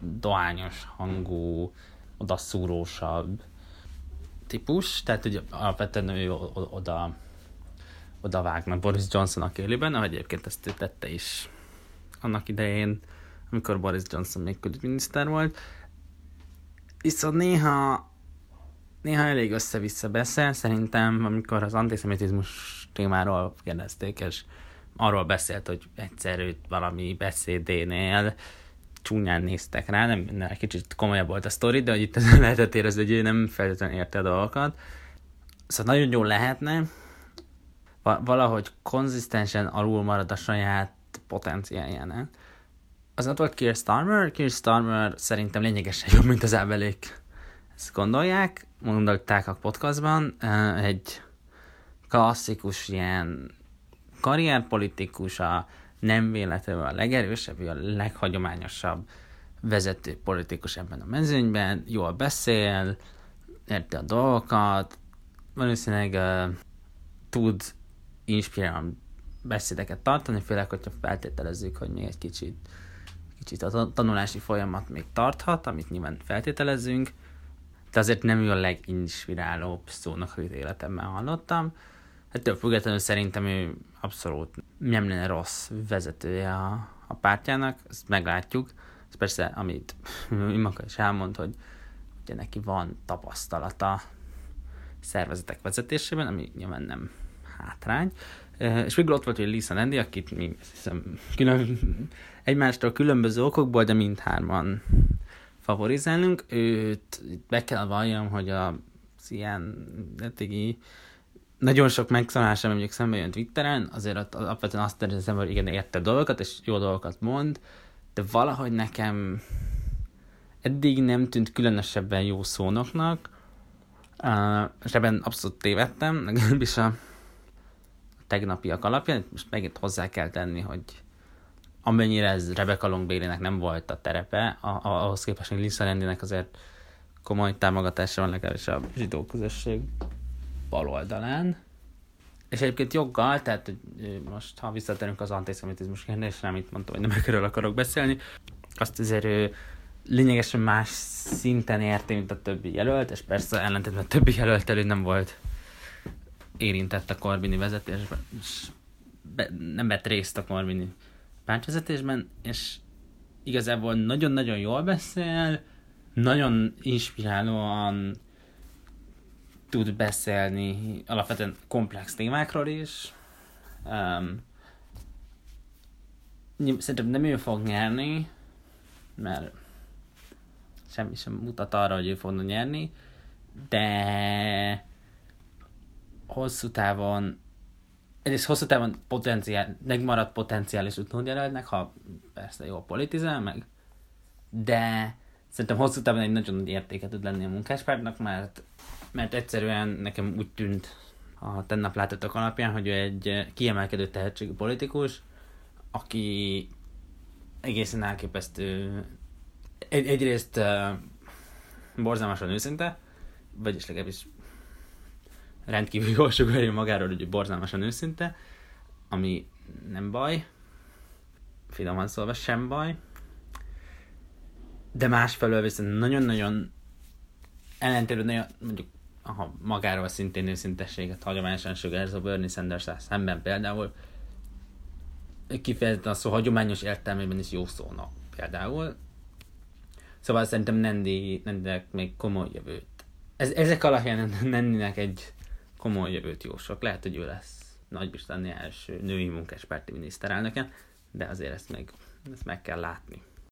dohányos hangú, odaszúrósabb típus, tehát hogy alapvetően ő oda, oda vágnak Boris Johnson a élében, ahogy egyébként ezt ő tette is annak idején, amikor Boris Johnson még külügyminiszter volt. Viszont néha néha elég össze-vissza beszél, szerintem, amikor az antiszemitizmus témáról kérdezték, és arról beszélt, hogy egyszer őt valami beszédénél csúnyán néztek rá, nem, nem kicsit komolyabb volt a sztori, de hogy itt (laughs) lehetett érezni, hogy ő nem feltétlenül érte a dolgokat. Szóval nagyon jól lehetne, valahogy konzisztensen alul marad a saját potenciáljánál. Az ott volt Keir Starmer, Keir Starmer szerintem lényegesen jobb, mint az ábelék. Ezt gondolják, mondották a podcastban, egy klasszikus ilyen karrierpolitikus, a nem véletlenül a legerősebb, a leghagyományosabb vezető politikus ebben a mezőnyben, jól beszél, érti a dolgokat, valószínűleg uh, tud inspirálni beszédeket tartani, főleg, hogyha feltételezzük, hogy még egy kicsit, kicsit a tanulási folyamat még tarthat, amit nyilván feltételezünk, de azért nem ő a leginspirálóbb szónak, amit életemben hallottam. Ettől függetlenül szerintem ő abszolút nem lenne rossz vezetője a, a pártjának, ezt meglátjuk. Ez persze, amit (laughs) maga is elmond, hogy ugye neki van tapasztalata szervezetek vezetésében, ami nyilván nem hátrány. És végül ott volt, hogy Lisa Nendi, akit mi hiszem, külön, (laughs) egymástól különböző okokból, de mindhárman favorizálunk. Őt be kell valljam, hogy az ilyen eddigi nagyon sok megszólása, mondjuk szembe jön Twitteren, azért alapvetően azt érzem, hogy igen, érte dolgokat, és jó dolgokat mond, de valahogy nekem eddig nem tűnt különösebben jó szónoknak, uh, és ebben abszolút tévedtem, legalábbis a tegnapiak alapján, most megint hozzá kell tenni, hogy amennyire ez Rebecca Longbélének nem volt a terepe, a, a, ahhoz képest, hogy Lisa Landinek azért komoly támogatása van legalábbis a zsidó közösség baloldalán. És egyébként joggal, tehát most ha visszatérünk az antiszemitizmus kérdésre, amit mondtam, hogy nem erről akarok beszélni, azt azért ő lényegesen más szinten érti, mint a többi jelölt, és persze ellentétben a többi jelölt elő nem volt érintett a Corbini vezetésben, és be, nem vett részt a Corbini pártvezetésben, és igazából nagyon-nagyon jól beszél, nagyon inspirálóan tud beszélni alapvetően komplex témákról is. Um, szerintem nem ő fog nyerni, mert semmi sem mutat arra, hogy ő fogna nyerni, de hosszú távon egyrészt hosszú távon potenciál, megmaradt potenciális utódjelöltnek, ha persze jó politizál meg, de szerintem hosszú távon egy nagyon nagy értéket tud lenni a munkáspártnak, mert, mert egyszerűen nekem úgy tűnt a tennap látottak alapján, hogy ő egy kiemelkedő tehetségű politikus, aki egészen elképesztő egy, egyrészt uh, borzalmasan őszinte, vagyis legalábbis rendkívül jól sugarja magáról, hogy borzalmasan őszinte, ami nem baj, finoman szólva sem baj, de másfelől viszont nagyon-nagyon ellentétben nagyon, mondjuk aha, magáról szintén őszintességet hagyományosan sugárzó Bernie sanders szemben például kifejezetten a szó hagyományos értelmében is jó szónak például. Szóval szerintem Nendi, Nendinek még komoly jövőt. Ez, ezek alapján Nendinek egy komoly jövőt jósok. Lehet, hogy ő lesz Nagy-Britannia első női munkáspárti miniszterelnöke, de azért ezt meg, ezt meg kell látni.